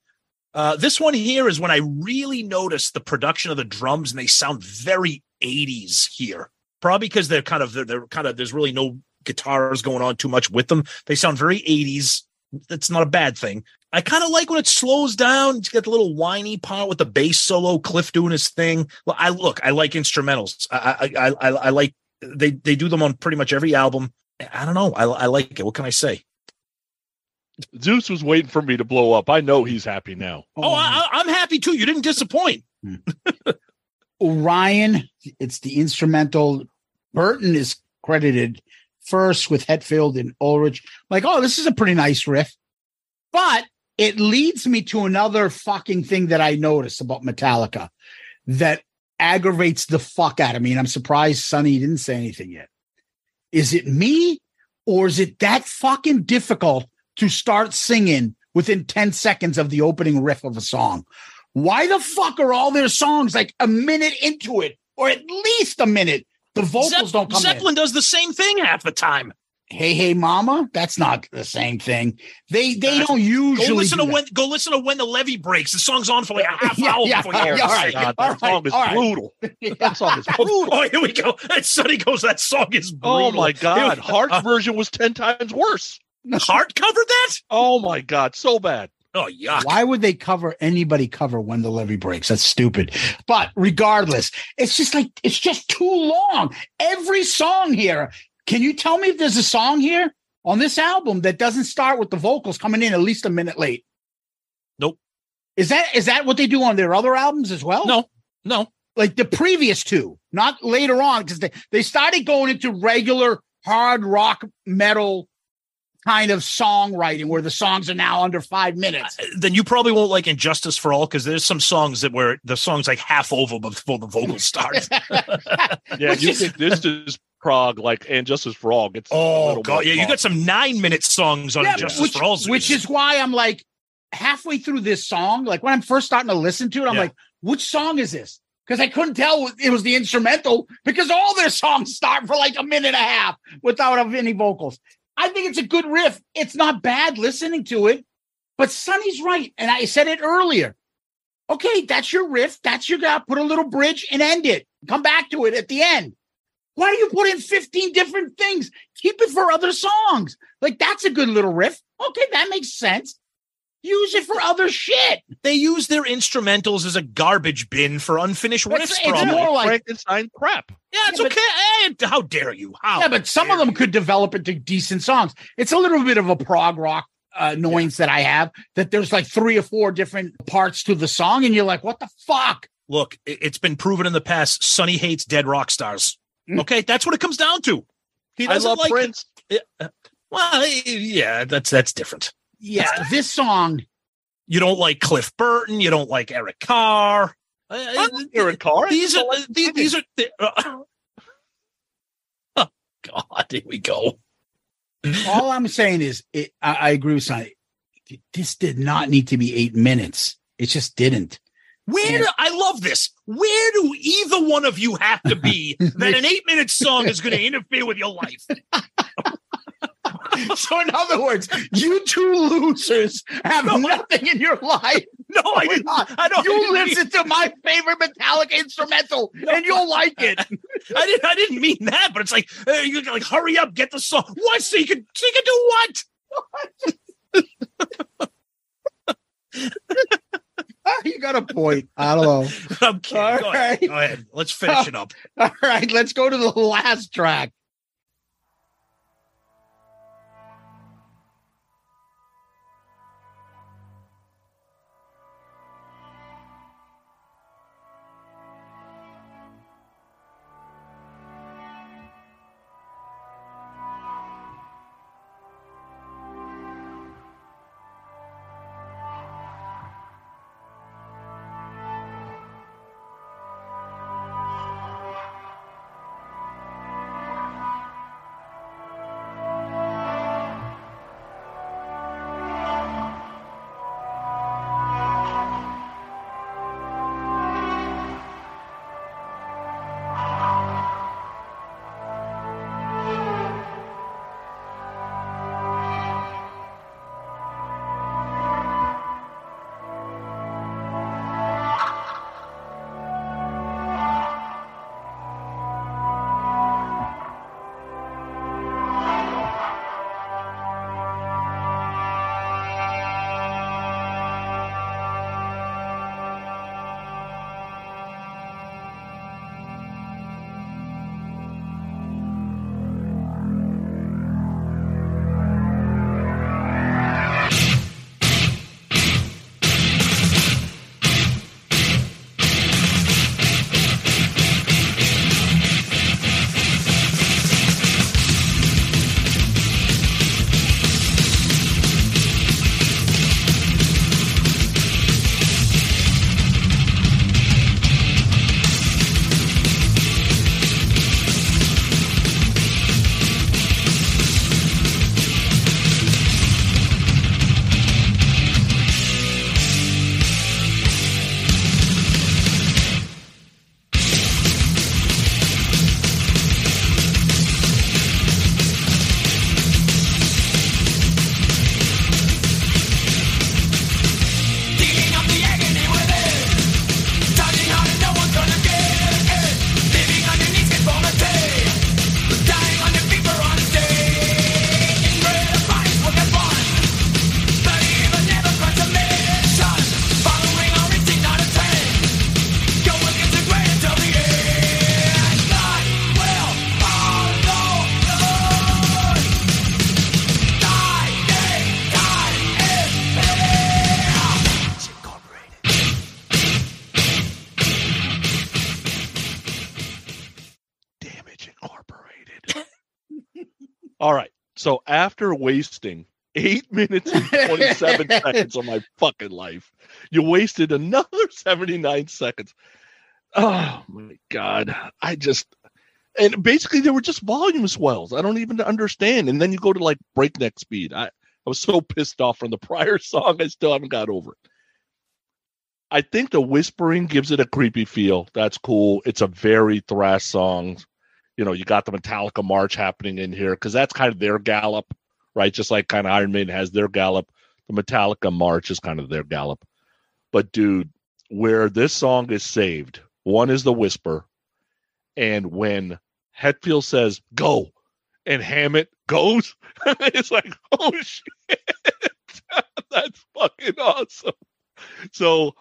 Uh, this one here is when I really noticed the production of the drums, and they sound very 80s here. Probably because they're kind of they're, they're kind of there's really no guitars going on too much with them. They sound very 80s. That's not a bad thing. I kind of like when it slows down. It's got the little whiny part with the bass solo, Cliff doing his thing. Well, I look, I like instrumentals. I I I, I, I like they they do them on pretty much every album. I don't know. I I like it. What can I say? Zeus was waiting for me to blow up. I know he's happy now. Oh, I, I'm happy too. You didn't disappoint. Hmm. Orion, it's the instrumental. Burton is credited first with Hetfield and Ulrich. Like, oh, this is a pretty nice riff. But it leads me to another fucking thing that I noticed about Metallica that aggravates the fuck out of me. And I'm surprised Sonny didn't say anything yet. Is it me or is it that fucking difficult to start singing within 10 seconds of the opening riff of a song? Why the fuck are all their songs like a minute into it or at least a minute? The vocals Zepp- don't come in. Zeppelin does the same thing half the time. Hey, hey, mama. That's not the same thing. They they don't usually Go listen do to that. when go listen to when the levee breaks. The song's on for like a half Yeah, hour yeah, before you yeah, hear all it. right. God, all that song right, is all right. brutal. That song is brutal. Oh, here we go. And Sonny goes, that song is brutal. Oh my god, Heart's Uh, version was ten times worse. Heart covered that? Oh my god, so bad. Oh, yuck. Why would they cover anybody cover when the levee breaks? That's stupid. But regardless, it's just like it's just too long. Every song here. Can you tell me if there's a song here on this album that doesn't start with the vocals coming in at least a minute late? Nope. Is that is that what they do on their other albums as well? No, no. Like the previous two, not later on, because they, they started going into regular hard rock metal kind of songwriting where the songs are now under five minutes. Uh, then you probably won't like And Justice for All because there's some songs that where the song's like half over before the vocals start. Yeah, you think this is prog like and Justice for All gets a oh little god, more yeah, you got some nine minute songs on Yeah, And Justice which, for All. which is why I'm like halfway through this song, like when I'm first starting to listen to it, I'm Yeah. like, which song is this? Because I couldn't tell it was the instrumental because all their songs start for like a minute and a half without any vocals. I think it's a good riff. It's not bad listening to it, but Sonny's right. And I said it earlier. Okay, that's your riff. That's your guy. Put a little bridge and end it. Come back to it at the end. Why do you put in 15 different things? Keep it for other songs. Like that's a good little riff. Okay, that makes sense. Use it for other shit. They use their instrumentals as a garbage bin for unfinished It's- riffs. it's probably. more like- Frankenstein crap. yeah, it's Yeah, but- okay. Hey, how dare you? How? Yeah, but some of dare them you. could develop into decent songs. It's a little bit of a prog rock uh, annoyance that I have that there's like three or four different parts to the song, and you're like, what the fuck? Look, it- it's been proven in the past. Sonny hates dead rock stars. Mm. Okay, that's what it comes down to. He I doesn't love like Prince. Yeah, well, yeah, that's that's different. Yeah, this song. You don't like Cliff Burton. You don't like Eric Carr. Uh, I like Eric Carr. These are like these, these are. the- uh, oh God, here we go. All I'm saying is, it, I, I agree with Sonny. This did not need to be eight minutes. It just didn't. Where do I love this? Where do either one of you have to be that an eight minute song is going to interfere with your life? So, in other words, you two losers have nothing in your life. No, I didn't. I don't. You listen to my favorite Metallica instrumental, and you'll like it. I didn't. I didn't mean that. But it's like uh, you like hurry up, get the song. What? So you can. So you can do what? you got a point. I don't know. I'm kidding. All go, right. ahead. go ahead. Let's finish it up. All right, let's go to the last track. So after wasting eight minutes and 27 seconds of my fucking life, you wasted another 79 seconds. Oh my God. I just, and basically they were just volume swells. I don't even understand. And then you go to like breakneck speed. I, I was so pissed off from the prior song. I still haven't got over it. I think the whispering gives it a creepy feel. That's cool. It's a very thrash song. You know, you got the Metallica march happening in here because that's kind of their gallop, right? Just like kind of Iron Maiden has their gallop. The Metallica march is kind of their gallop. But dude, where this song is saved, one is the whisper, and when Hetfield says "go" and Hammett goes, it's like, oh shit. That's fucking awesome. So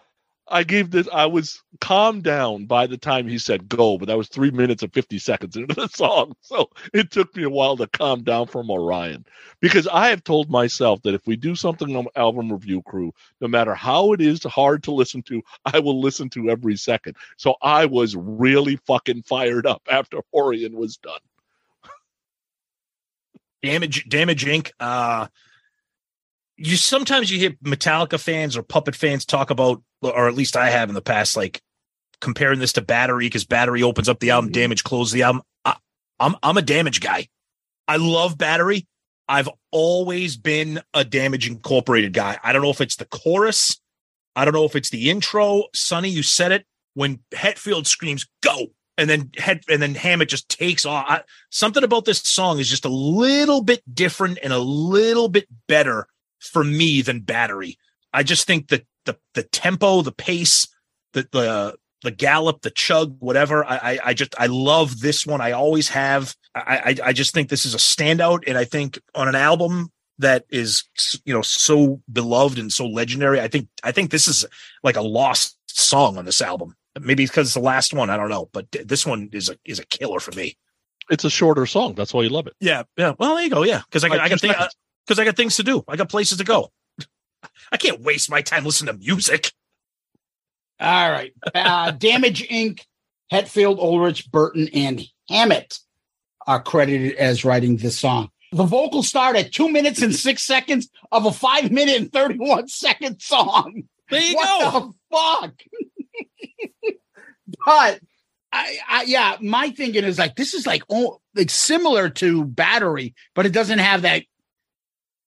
I gave this. I was calmed down by the time he said go, but that was three minutes and fifty seconds into the song. So it took me a while to calm down from Orion, because I have told myself that if we do something on album review crew, no matter how it is hard to listen to, I will listen to every second. So I was really fucking fired up after Orion was done. Damage, Damage Inc. Uh, you sometimes you hear Metallica fans or Puppet fans talk about, or at least I have in the past, like comparing this to Battery because Battery opens up the album, mm-hmm. Damage closes the album. I, I'm I'm a Damage guy. I love Battery. I've always been a Damage Incorporated guy. I don't know if it's the chorus. I don't know if it's the intro. Sonny, you said it when Hetfield screams "Go," and then head and then Hammett just takes off. I, something about this song is just a little bit different and a little bit better for me than Battery. I just think that the the tempo, the pace, the the the gallop, the chug, whatever. I, I, I just I love this one. I always have. I, I I just think this is a standout, and I think on an album that is you know so beloved and so legendary, I think I think this is like a lost song on this album. Maybe because it's the last one. I don't know, but this one is a is a killer for me. It's a shorter song. That's why you love it. Yeah, yeah. Well, there you go. Yeah, because I Like I got think, seconds. Uh, because I got things to do. I got places to go. I can't waste my time listening to music. All right. Uh, Damage Inc., Hetfield, Ulrich, Burton, and Hammett are credited as writing this song. The vocals start at two minutes and six seconds of a five minute and 31 second song. There you what go. the fuck? but I, I, yeah, my thinking is like this is like oh, like similar to Battery, but it doesn't have that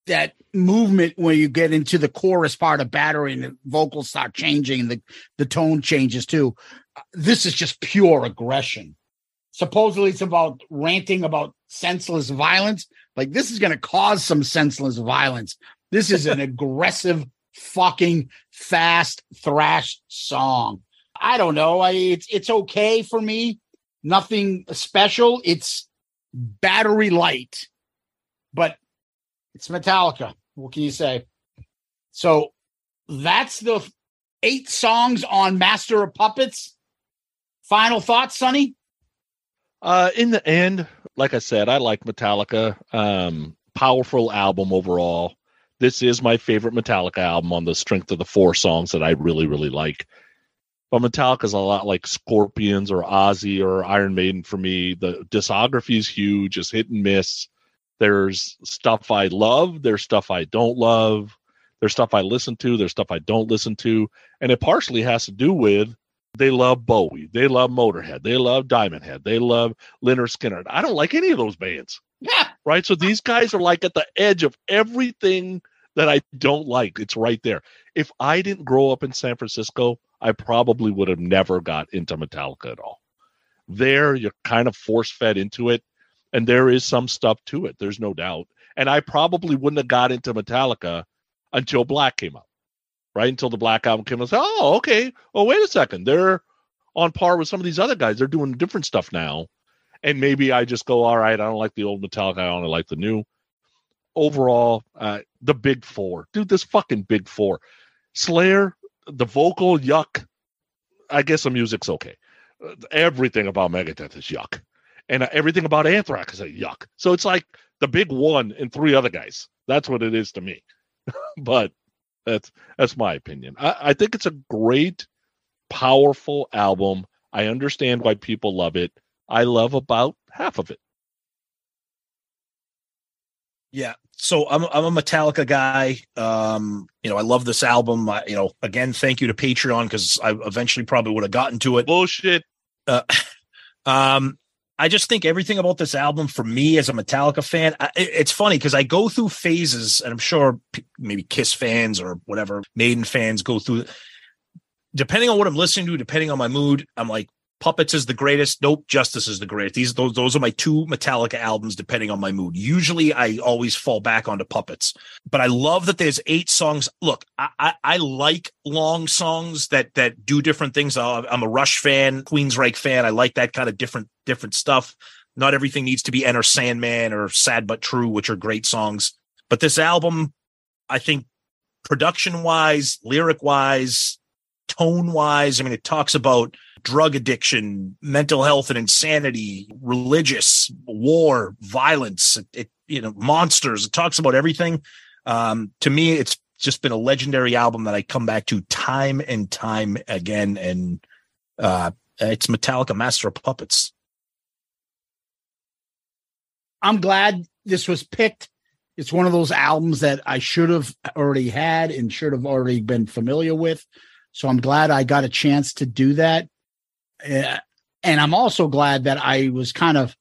that movement where you get into the chorus part of Battery and the vocals start changing and the the tone changes too. Uh, This is just pure aggression. Supposedly, it's about ranting about senseless violence. Like this is going to cause some senseless violence. This is an aggressive, fucking fast thrash song. I don't know. I it's it's okay for me. Nothing special. It's battery light, but it's Metallica. What can you say? So that's the eight songs on Master of Puppets. Final thoughts, Sonny? Uh, in the end, like I said, I like Metallica. Um, powerful album overall. This is my favorite Metallica album on the strength of the four songs that I really, really like. But Metallica's a lot like Scorpions or Ozzy or Iron Maiden for me. The discography is huge, it's hit and miss. There's stuff I love, there's stuff I don't love, there's stuff I listen to, there's stuff I don't listen to. And it partially has to do with they love Bowie, they love Motorhead, they love Diamond Head, they love Lynyrd Skynyrd. I don't like any of those bands. Yeah. Right. So these guys are like at the edge of everything that I don't like. It's right there. If I didn't grow up in San Francisco, I probably would have never got into Metallica at all. There, you're kind of force fed into it, and there is some stuff to it. There's no doubt. And I probably wouldn't have got into Metallica until Black came out, right? Until the Black album came out. Oh, okay. Oh, wait a second. They're on par with some of these other guys. They're doing different stuff now. And maybe I just go, all right, I don't like the old Metallica. I only like the new. Overall, uh, the big four. Dude, this fucking big four. Slayer, the vocal, yuck. I guess the music's okay. Uh, Everything about Megadeth is yuck. And uh, everything about Anthrax is a yuck. So it's like the big one and three other guys. That's what it is to me. but that's that's my opinion. I, I think it's a great, powerful album. I understand why people love it. I love about half of it. Yeah. So I'm I'm a Metallica guy. Um, you know, I love this album. I, you know, again, thank you to Patreon because I eventually probably would have gotten to it. Bullshit. Uh, um, I just think everything about this album for me as a Metallica fan, I, it's funny because I go through phases, and I'm sure maybe Kiss fans or whatever Maiden fans go through. Depending on what I'm listening to, depending on my mood, I'm like Puppets is the greatest. Nope, Justice is the greatest. These those those are my two Metallica albums, depending on my mood. Usually, I always fall back onto Puppets, but I love that there's eight songs. Look, I I, I like long songs that that do different things. I'm a Rush fan, Queensryche fan. I like that kind of different different stuff. Not everything needs to be Enter Sandman or Sad but True, which are great songs. But this album, I think production wise, lyric wise, tone wise. I mean, it talks about drug addiction, mental health and insanity, religious, war, violence, it, it you know, monsters. It talks about everything. Um, to me, it's just been a legendary album that I come back to time and time again. And uh, it's Metallica Master of Puppets. I'm glad this was picked. It's one of those albums that I should have already had and should have already been familiar with. So I'm glad I got a chance to do that. Uh, and I'm also glad that I was kind of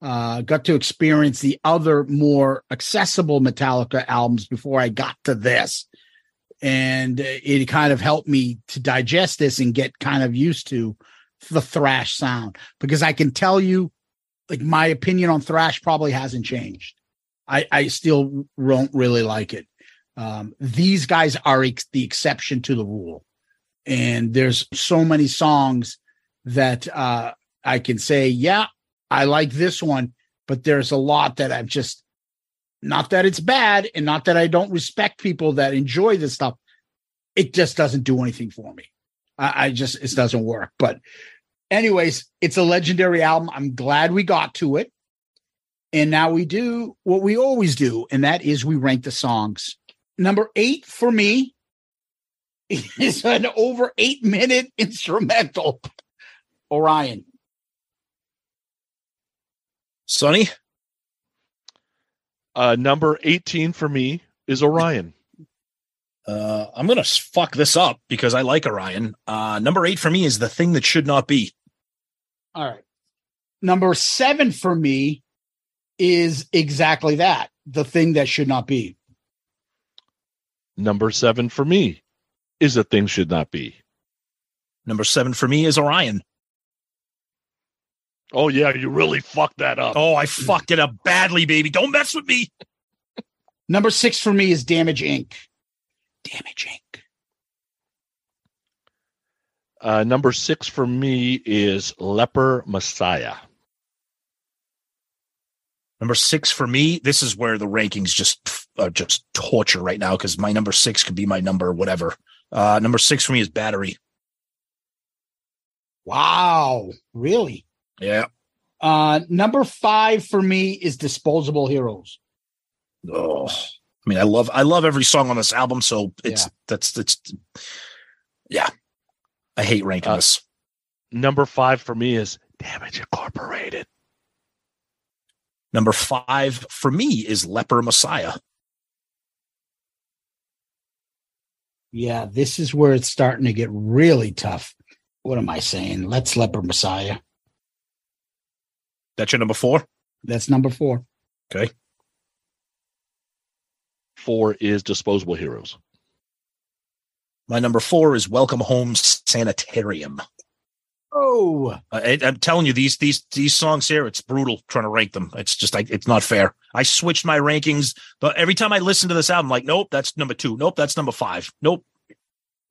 uh, got to experience the other more accessible Metallica albums before I got to this. And it kind of helped me to digest this and get kind of used to the thrash sound because I can tell you, like, my opinion on thrash probably hasn't changed. I, I still don't really like it. Um, these guys are ex- the exception to the rule. And there's so many songs that uh, I can say, yeah, I like this one, but there's a lot that I've just not that it's bad and not that I don't respect people that enjoy this stuff. It just doesn't do anything for me. I, I just it doesn't work. But anyways, it's a legendary album. I'm glad we got to it. And now we do what we always do, and that is we rank the songs. Number eight for me is an over eight minute instrumental. Orion. Sonny? Uh, number 18 for me is Orion. Uh, I'm going to fuck this up because I like Orion. Uh, number eight for me is The Thing That Should Not Be. All right. Number seven for me is exactly that the thing that should not be. Number seven for me is a thing should not be. Number seven for me is Orion. Oh yeah, you really fucked that up. Oh, I fucked it up badly, baby. Don't mess with me. Number six for me is Damage Inc. Damage Inc. Uh, number six for me is Leper Messiah. Number six for me, this is where the rankings just are just torture right now because my number six could be my number whatever. Uh, number six for me is Battery. Wow, really? Yeah. Uh, number five for me is Disposable Heroes. Oh, I mean, I love I love every song on this album, so it's Yeah. that's that's yeah. I hate ranking Uh, this. Number five for me is Damage Incorporated. Number five for me is Leper Messiah. Yeah, this is where it's starting to get really tough. What am I saying? Let's Leper Messiah. That's your number four. That's number four. Okay. Four is Disposable Heroes. My number four is Welcome Home Sanitarium. Oh, I, I'm telling you, these these these songs here, it's brutal trying to rank them. It's just like it's not fair. I switched my rankings, but every time I listen to this album, like, nope, that's number two. Nope, that's number five. Nope.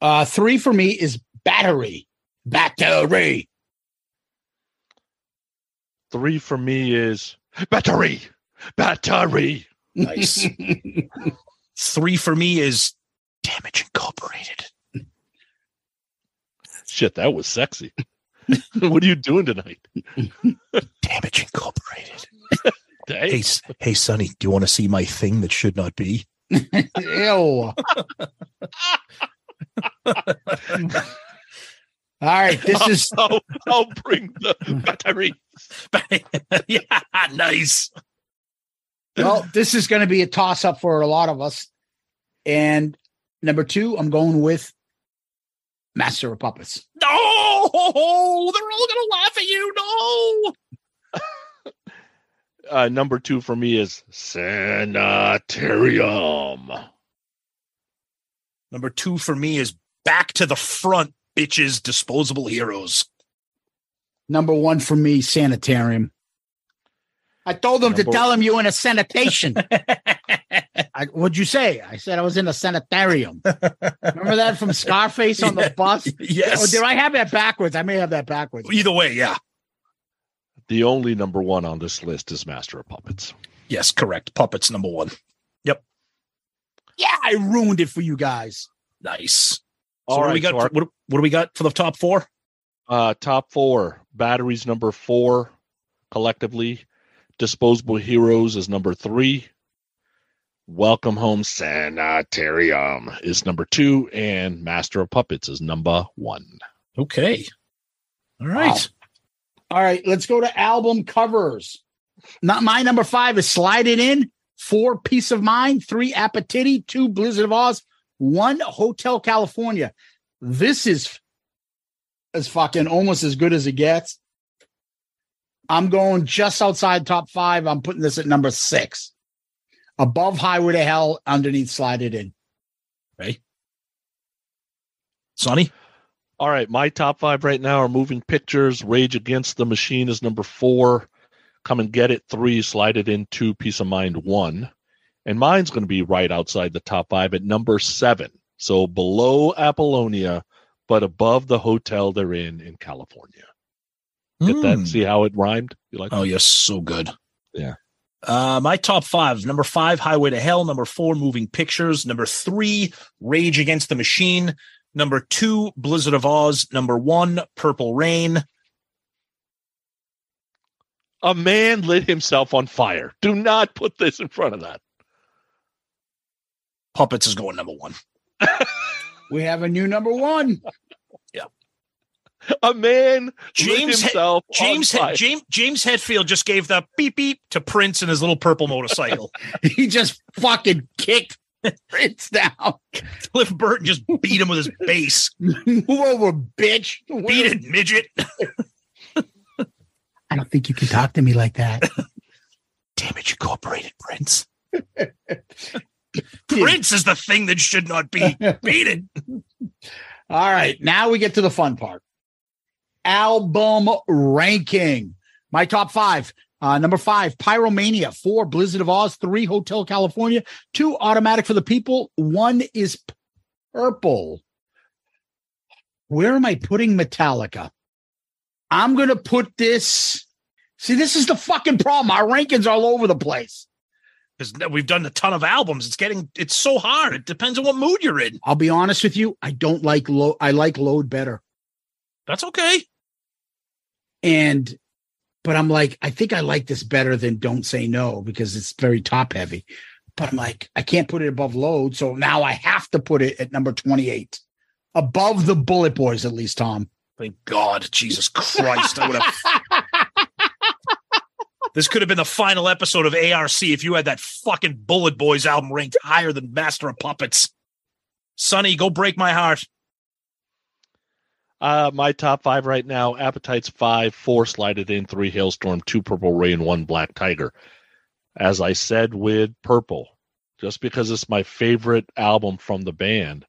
uh, three for me is Battery. Battery. Three for me is Battery. Battery. Nice. Three for me is Damage Incorporated. Shit, that was sexy. what are you doing tonight? Damage Incorporated. Hey, Hey, hey, Sonny, do you want to see my thing that should not be? Ew. All right, this is I'll, I'll bring the battery. yeah, nice. well, this is going to be a toss up for a lot of us. And number two, I'm going with Master of Puppets. No, they're all gonna laugh at you. No. Uh, number two for me is Sanitarium. Number two for me is Back to the Front, bitches. Disposable Heroes. Number one for me, Sanitarium. I told him to Number- tell him you in a sanitation. I, what'd you say? I said I was in a sanitarium. Remember that from Scarface on the bus? Yes. Oh, did I have that backwards? I may have that backwards. Either way, yeah. The only number one on this list is Master of Puppets. Yes, correct. Puppets number one. Yep. Yeah, I ruined it for you guys. Nice. So All what do we got? so our- what, what do we got for the top four? Uh, top four batteries number four collectively. Disposable Heroes is number three. Welcome Home Sanitarium is number two, and Master of Puppets is number one. Okay. All right. Wow. All right, let's go to album covers. Not my number five is Slide It In, four Peace of Mind, three Appetite, two Blizzard of Oz, one Hotel California. This is as fucking almost as good as it gets. I'm going just outside top five. I'm putting this at number six. Above Highway to Hell, underneath Slide It In. Okay. Sonny? All right, my top five right now are Moving Pictures. Rage Against the Machine is number four. Come and Get It three. Slide It In two. Peace of Mind one. And mine's going to be right outside the top five at number seven. So below Apollonia, but above the hotel they're in in California. Get Hmm. that? See how it rhymed? You like? Oh, yes, so good. Yeah. Uh, my top five: number five, Highway to Hell; number four, Moving Pictures; number three, Rage Against the Machine; number two, Blizzard of Oz; number one, Purple Rain. A man lit himself on fire. Do not put this in front of that. Puppets is going number one. We have a new number one. Yeah. A man lit James He- himself James on He- James James Hetfield just gave the beep beep to Prince and his little purple motorcycle. he just fucking kicked Prince down. Cliff Burton just beat him with his bass. Move over, bitch. Beat it, midget. I don't think you can talk to me like that. Damage Incorporated, Prince. Prince is the thing that should not be. beaten. All right, now we get to the fun part. Album ranking. My top five. Uh, number five, Pyromania. Four, Blizzard of Oz. Three, Hotel California. Two, Automatic for the People. One is Purple. Where am I putting Metallica? I'm going to put this. See, this is the fucking problem. Our rankings are all over the place. Because we've done a ton of albums. It's getting it's so hard. It depends on what mood you're in. I'll be honest with you. I don't like load. I like load better. That's okay. And, but I'm like, I think I like this better than Don't Say No because it's very top heavy. But I'm like, I can't put it above load. So now I have to put it at number 28, above the Bullet Boys, at least, Tom. Thank God, Jesus Christ! I would have. this could have been the final episode of ARC if you had that fucking Bullet Boys album ranked higher than Master of Puppets. Sonny, go break my heart. Uh, my top five right now: Appetites five, four Slide It In, three Halestorm, two Purple Rain, one Black Tiger. As I said with Purple, just because it's my favorite album from the band,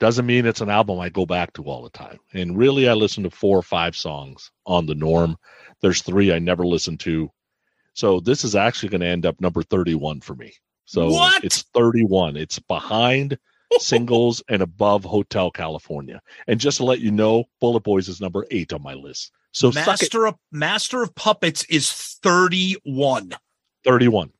doesn't mean it's an album I go back to all the time. And really, I listen to four or five songs on the norm. There's three I never listened to. So this is actually going to end up number 31 for me. So What? it's 31. It's behind singles and above Hotel California. And just to let you know, Bullet Boys is number eight on my list. So. Master of Master of Puppets is thirty-one. 31.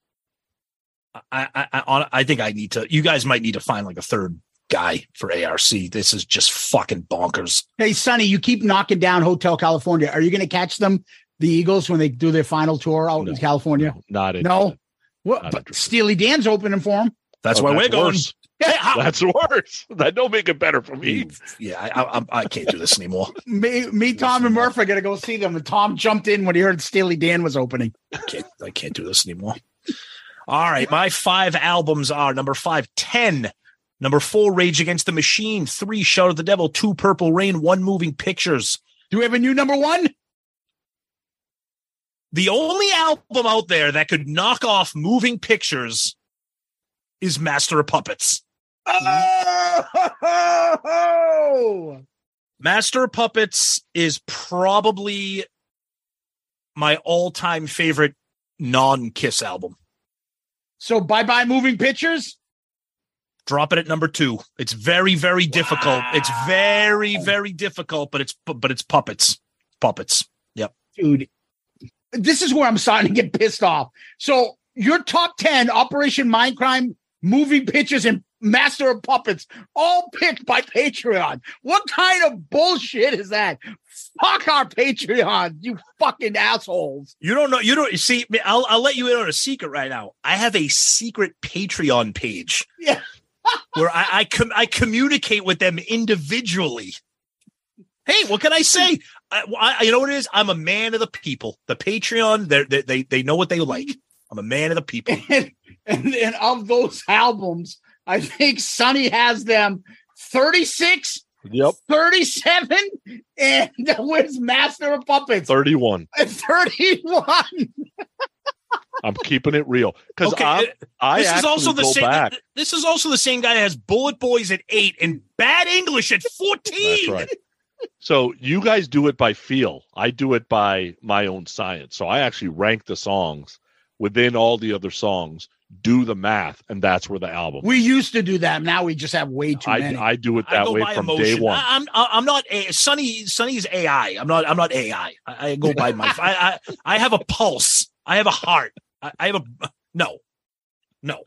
I, I, I, I think I need to. You guys might need to find like a third guy for ARC. This is just fucking bonkers. Hey, Sonny, you keep knocking down Hotel California. Are you going to catch them, the Eagles, when they do their final tour out in California? Not it. No. What? Not But. Steely Dan's opening for them. That's Oh, why we're that's going. worse. Yeah, how- That's worse. That don't make it better for me. yeah, I, I, I'm- can't do this anymore. Me, me Tom, and Murphy are going to go see them. And Tom jumped in when he heard Steely Dan was opening. I can't, I can't do this anymore. All right, my five albums are number five, ten. Number four, Rage Against the Machine. Three, Shout at the Devil. Two, Purple Rain. One, Moving Pictures. Do we have a new number one? The only album out there that could knock off Moving Pictures is Master of Puppets. Oh! Master of Puppets is probably my all-time favorite non-Kiss album. So bye bye moving pictures. Drop it at number two. It's very, very difficult. It's very, very difficult, but it's but it's puppets. Puppets. Yep. Dude, this is where I'm starting to get pissed off. So your top 10 Operation Mindcrime Moving Pictures and Master of Puppets, all picked by Patreon. What kind of bullshit is that? Fuck our Patreon, you fucking assholes. You don't know. You don't see. I'll I'll let you in on a secret right now. I have a secret Patreon page. Yeah. where I I, com- I communicate with them individually. Hey, what can I say? I, I, you know what it is? I'm a man of the people. The Patreon, they they they they know what they like. I'm a man of the people. And, and, and of those albums, I think Sonny has them 36, Yep. 37, and where's Master of Puppets? 31. 31. I'm keeping it real because Okay, I, I this is also the same. back. This is also the same guy that has Bullet Boys at eight and Bad English at fourteen. That's right. So you guys do it by feel. I do it by my own science. So I actually rank the songs within all the other songs, do the math, and that's where the album. We used to do that. Now we just have way too I, many. I do it that way from emotion. day one. I, I'm I'm not a Sonny. Sonny's AI. I'm not. I'm not AI. I, I go by my. I, I I have a pulse. I have a heart. I, I have a no, no.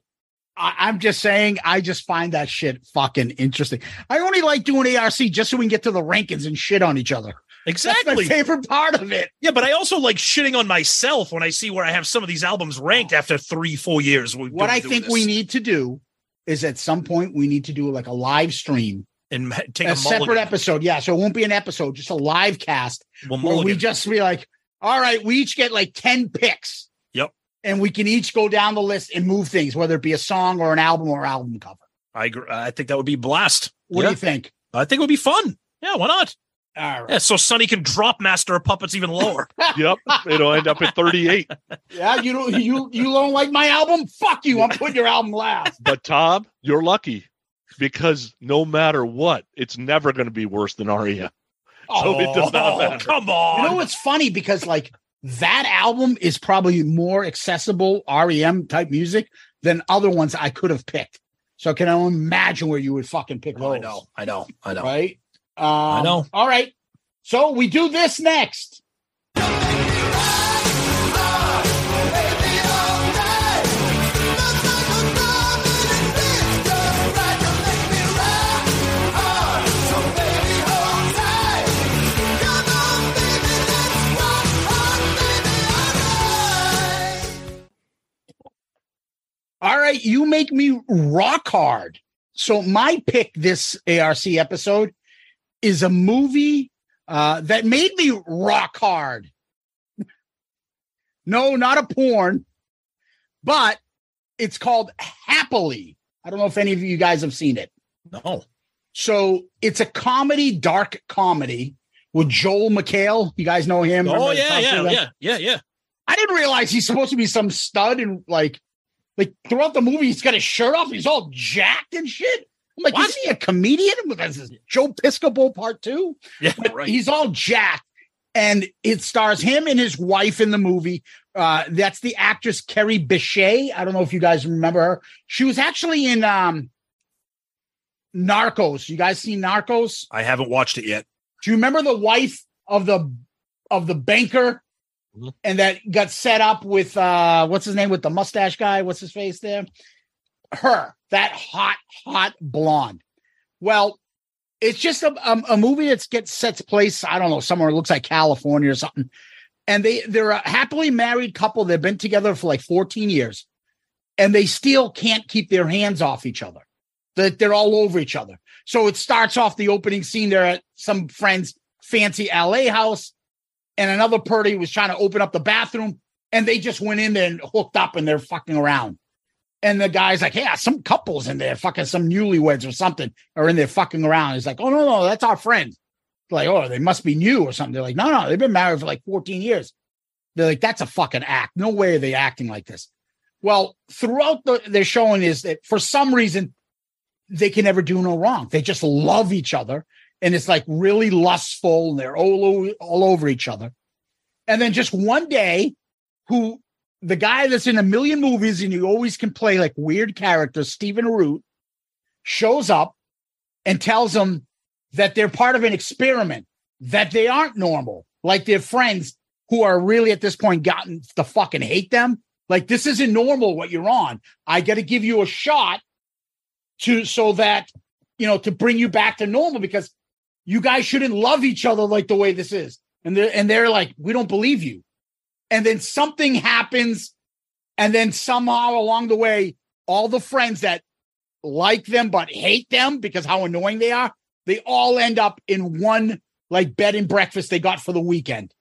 I, I'm just saying, I just find that shit fucking interesting. I only like doing ARC just so we can get to the rankings and shit on each other. That's Exactly. my favorite part of it. Yeah, but I also like shitting on myself when I see where I have some of these albums ranked oh. after three, four years. What I think this. we need to do is at some point we need to do like a live stream, and take a, a, separate episode. Yeah, so it won't be an episode, just a live cast Well, where we just be like, all right, we each get like 10 picks. Yep. And we can each go down the list and move things, whether it be a song or an album or album cover. I agree. I think that would be blast. What Yeah. do you think? I think it would be fun. Yeah, why not? All right. Yeah, so Sonny can drop Master of Puppets even lower. yep. It'll end up at 38. Yeah, you don't you you don't like my album? Fuck you. I'm putting your album last. But Tom, you're lucky because no matter what, it's never going to be worse than Aria. So it does not Oh, matter. come on. You know what's funny because like that album is probably more accessible REM type music than other ones I could have picked. So can I imagine where you would fucking pick Oh, those? I know. I know. I know. Right? Um, I know. All right. So we do this next. All right, you make me rock hard. So my pick this ARC episode is a movie uh, that made me rock hard. no, not a porn, but it's called Happily. I don't know if any of you guys have seen it. No. So it's a comedy, dark comedy with Joel McHale. You guys know him? Oh yeah, yeah, yeah, yeah, yeah. I didn't realize he's supposed to be some stud and like, like throughout the movie, he's got his shirt off. He's all jacked and shit. I'm like, What? is he a comedian? This is Joe Piscopo part two. Yeah, right. He's all jacked, and it stars him and his wife in the movie. Uh, that's the actress Kerry Bishé. I don't know if you guys remember her. She was actually in um, Narcos. You guys seen Narcos? I haven't watched it yet. Do you remember the wife of the of the banker And that got set up with uh what's his name with the mustache guy? What's his face there? Her, that hot, hot blonde. Well, it's just a, a, a movie that gets sets place, I don't know, somewhere looks like California or something. And they they're a happily married couple. They've been together for like 14 years, and they still can't keep their hands off each other. That they're all over each other. So it starts off the opening scene. They're at some friend's fancy LA house, and another party was trying to open up the bathroom, and they just went in there and hooked up, and they're fucking around. And the guy's like, "Yeah, some couples in there, fucking some newlyweds or something, are in there fucking around." He's like, "Oh no, no, that's our friend." Like, oh, they must be new or something. They're like, "No, no, they've been married for like 14 years." They're like, "That's a fucking act. No way are they acting like this." Well, throughout the they're showing is that for some reason they can never do no wrong. They just love each other, and it's like really lustful. And they're all all over each other. And then just one day, who the guy that's in a million movies and you always can play like weird characters, Stephen Root, shows up and tells them that they're part of an experiment, that they aren't normal, like their friends who are really at this point gotten to fucking hate them Like this isn't normal what you're on. I got to give you a shot to so that you know to bring you back to normal because you guys shouldn't love each other like the way this is. And they're and they're like, we don't believe you. And then something happens, and then somehow along the way, all the friends that like them but hate them because how annoying they are, they all end up in one like bed and breakfast they got for the weekend.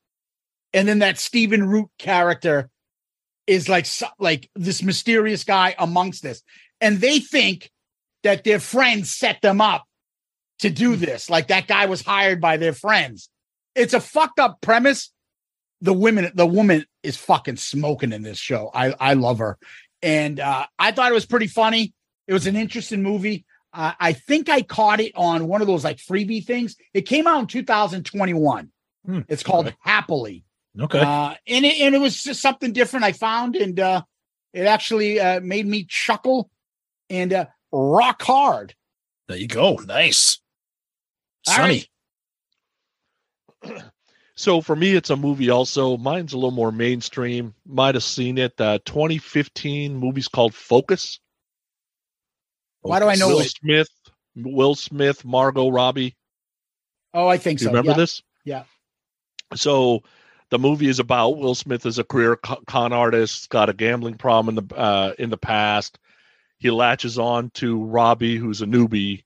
And then that Stephen Root character is like like this mysterious guy amongst this. And they think that their friends set them up to do this. Like that guy was hired by their friends. It's a fucked up premise. The women, the woman is fucking smoking in this show. I I love her, and uh, I thought it was pretty funny. It was an interesting movie. Uh, I think I caught it on one of those like freebie things. It came out in 2021. Hmm, It's called okay. Happily. Okay. Uh, and it and it was just something different I found, and uh, it actually uh, made me chuckle and uh, rock hard. there you go. Nice. All Sonny. right. So for me, it's a movie. Also, mine's a little more mainstream. Might have seen it. Uh, 2015 movie's called Focus. Why do I know Will it? Smith, Will Smith, Margot Robbie. Oh, I think You so. remember yeah. this? Yeah. So the movie is about Will Smith as a career con artist, got a gambling problem in the uh, in the past. He latches on to Robbie, who's a newbie,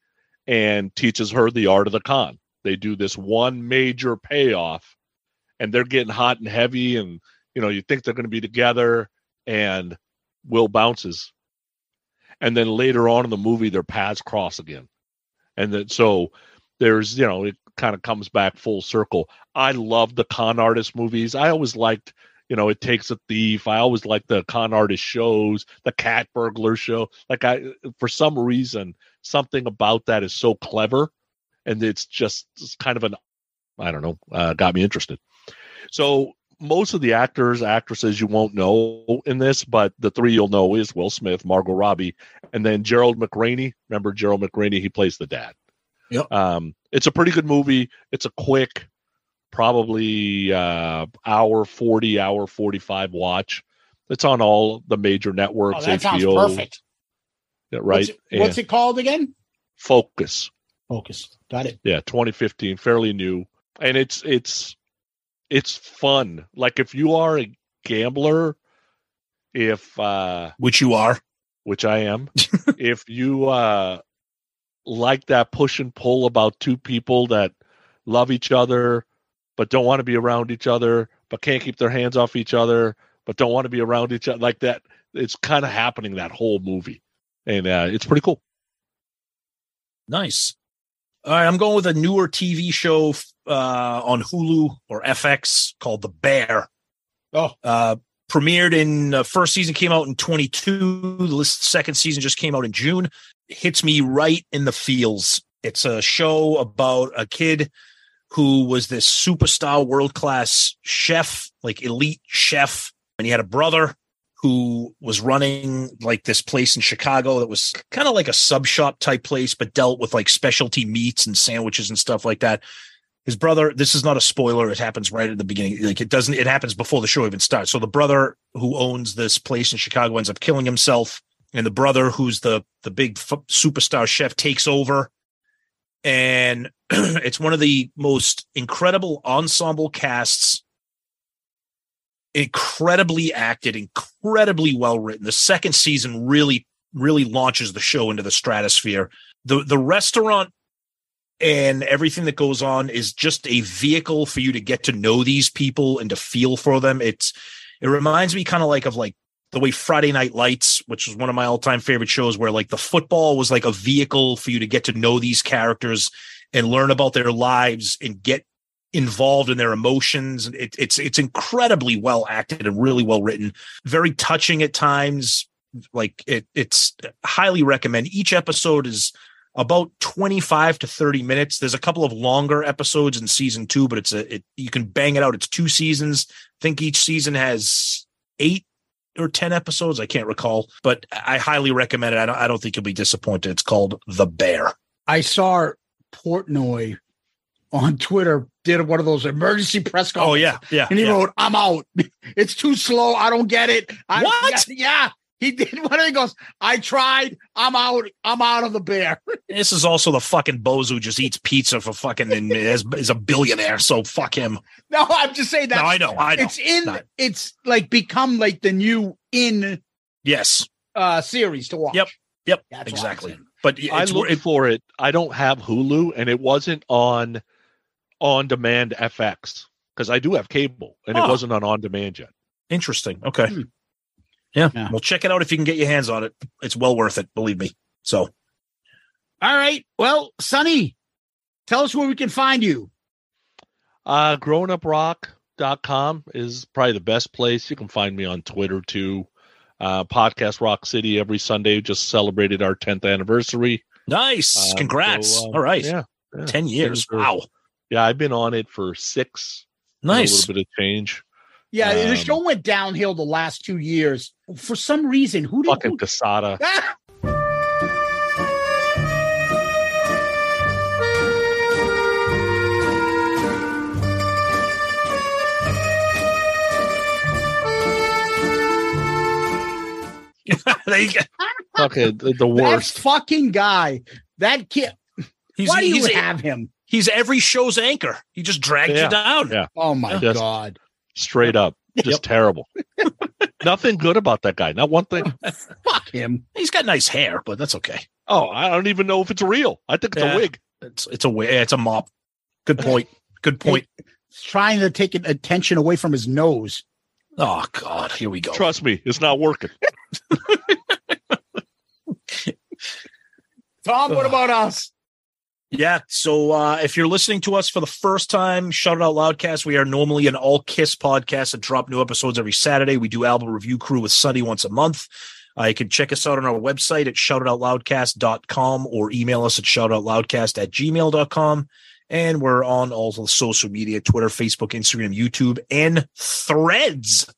and teaches her the art of the con. They do this one major payoff, and they're getting hot and heavy, and you know you think they're going to be together, and Will bounces, and then later on in the movie their paths cross again, and then so there's you know it kind of comes back full circle. I love the con artist movies. I always liked, you know, it takes a thief. I always liked the con artist shows, the cat burglar show. Like I for some reason, something about that is so clever and it's just it's kind of an I don't know, uh, got me interested. So most of the actors, actresses you won't know in this, but the three you'll know is Will Smith, Margot Robbie, and then Gerald McRaney. Remember Gerald McRaney? He plays the dad. Yep. Um, it's a pretty good movie. It's a quick, probably uh, hour forty, hour forty five watch. It's on all the major networks. Oh, that sounds perfect. Yeah, right? What's, it, what's it called again? Focus. Focus. Got it. Yeah, 2015, fairly new, and it's it's it's fun. Like if you are a gambler, if uh Which you are. which I am, if you uh like that push and pull about two people that love each other but don't want to be around each other, but can't keep their hands off each other, but don't want to be around each other like that, it's kind of happening that whole movie. And uh it's pretty cool. Nice. All right, I'm going with a newer TV show uh, on Hulu or FX called The Bear. Oh, Uh, premiered in uh, first season came out in 22. The list- second season just came out in June. Hits me right in the feels. It's a show about a kid who was this superstar world class chef, like elite chef, and he had a brother who was running like this place in Chicago that was kind of like a sub shop type place, but dealt with like specialty meats and sandwiches and stuff like that. His brother, this is not a spoiler. It happens right at the beginning. Like it doesn't, it happens before the show even starts. So the brother who owns this place in Chicago ends up killing himself. And the brother who's the, the big f- superstar chef takes over. And it's one of the most incredible ensemble casts incredibly acted, incredibly well written. The second season really, really launches the show into the stratosphere. The the restaurant and everything that goes on is just a vehicle for you to get to know these people and to feel for them. It's it reminds me kind of like of like the way Friday Night Lights, which was one of my all-time favorite shows, where like the football was like a vehicle for you to get to know these characters and learn about their lives and get involved in their emotions. It, it's it's incredibly well acted and really well written, very touching at times. Like it, it's highly recommend. Each episode is about 25 to 30 minutes. There's a couple of longer episodes in season two, but it's a it, you can bang it out. It's two seasons. I think each season has eight or 10 episodes. I can't recall, but I highly recommend it. I don't, I don't think you'll be disappointed. It's called The Bear. I saw Portnoy on Twitter did one of those emergency press calls. Oh yeah, yeah. And he yeah. wrote, I'm out. It's too slow. I don't get it. I, What? Yeah, yeah. He did one. He goes, I tried. I'm out. I'm out of the bear. This is also the fucking bozo who just eats pizza for fucking and is, is a billionaire. So fuck him. No, I'm just saying that. No, I know, I know. It's in. Not- It's like become like the new in Yes. uh series to watch. Yep. Yep. That's exactly. saying. But I it's looked it, for it. I don't have Hulu, and it wasn't on on demand FX because I do have cable, and Oh. it wasn't on on demand yet. interesting. Okay. Hmm. Yeah. Yeah. Well, check it out if you can get your hands on it. It's well worth it. Believe me. So All right. Well, Sonny, tell us where we can find you. Uh, grownuprock.com is probably the best place. You can find me on Twitter too. Uh, Podcast Rock City every Sunday. Just celebrated our 10th anniversary. nice. Um, Congrats. so, um, All right. Yeah. yeah. 10 years. Things are- Wow. Yeah, I've been on it for six. with A little bit of change. Yeah, the Um, show went downhill the last two years for some reason. Who did Fucking who, Casada. Ah! There you go. Fucking the, the that worst. fucking guy? That kid. He's, why do you he's, have him? He's every show's anchor. He just drags Yeah. you down. Yeah. Oh my Yes. god! Straight up. Just terrible. Nothing good about that guy. Not one thing. Fuck him. He's got nice hair, but that's okay. Oh, I don't even know if it's real. I think it's Yeah. a wig. It's it's a wig. It's a mop. Good point. Good point. He's trying to take attention away from his nose. Oh God, here we go. Trust me, it's not working. Tom, what about us? Yeah. So uh, if you're listening to us for the first time, Shout It Out Loudcast, we are normally an all Kiss podcast and drop new episodes every Saturday. We do album review crew with Sonny once a month. Uh, you can check us out on our website at shoutitoutloudcast.com or email us at shoutoutloudcast at gmail.com. And we're on all the social media Twitter, Facebook, Instagram, YouTube, and threads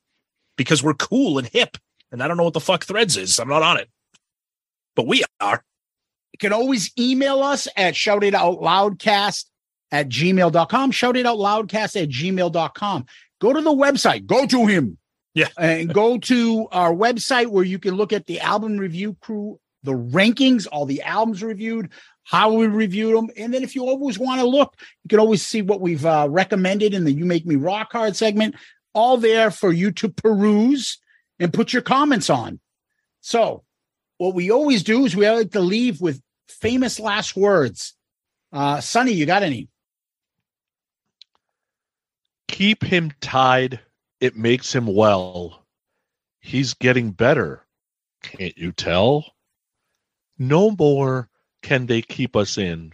because we're cool and hip. And I don't know what the fuck threads is. I'm not on it. But we are. You can always email us at shoutitoutloudcast at gmail.com. Shoutitoutloudcast at gmail.com. Go to the website. Go to him. Yeah. And go to our website where you can look at the album review crew, the rankings, all the albums reviewed, how we reviewed them. And then if you always want to look, you can always see what we've uh, recommended in the You Make Me Rock Hard segment, all there for you to peruse and put your comments on. So, what we always do is we like to leave with famous last words. Uh, Sonny, you got any? Keep him tied. It makes him well. He's getting better. Can't you tell? No more can they keep us in.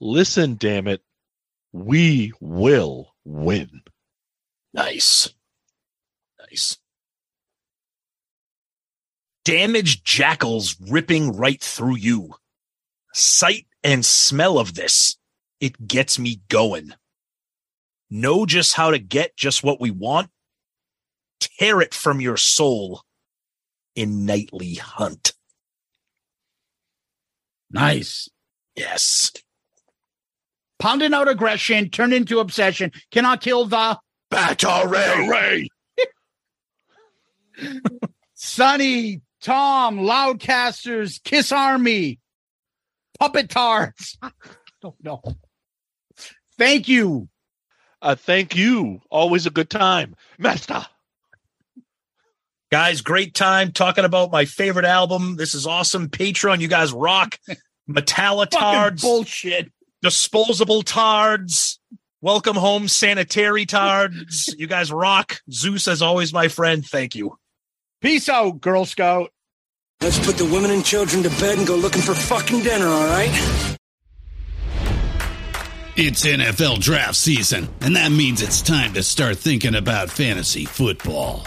Listen, damn it. We will win. Nice. Nice. Damaged jackals ripping right through you. Sight and smell of this. It gets me going. Know just how to get just what we want. Tear it from your soul in nightly hunt. Nice. Yes. Pounding out aggression, turn into obsession, cannot kill the Battery. Sonny, Tom, Loudcasters, Kiss Army, Puppet Tarts. don't know. Thank you. Uh, thank you. Always a good time. Master. Guys, great time talking about my favorite album. This is awesome. Patreon, you guys rock. Metallitards. Fucking bullshit. disposable tards. Welcome home, sanitary tards. You guys rock. Zeus, as always, my friend. Thank you. Peace out, Girl Scout. Let's put the women and children to bed and go looking for fucking dinner, all right? It's NFL draft season, and that means it's time to start thinking about fantasy football.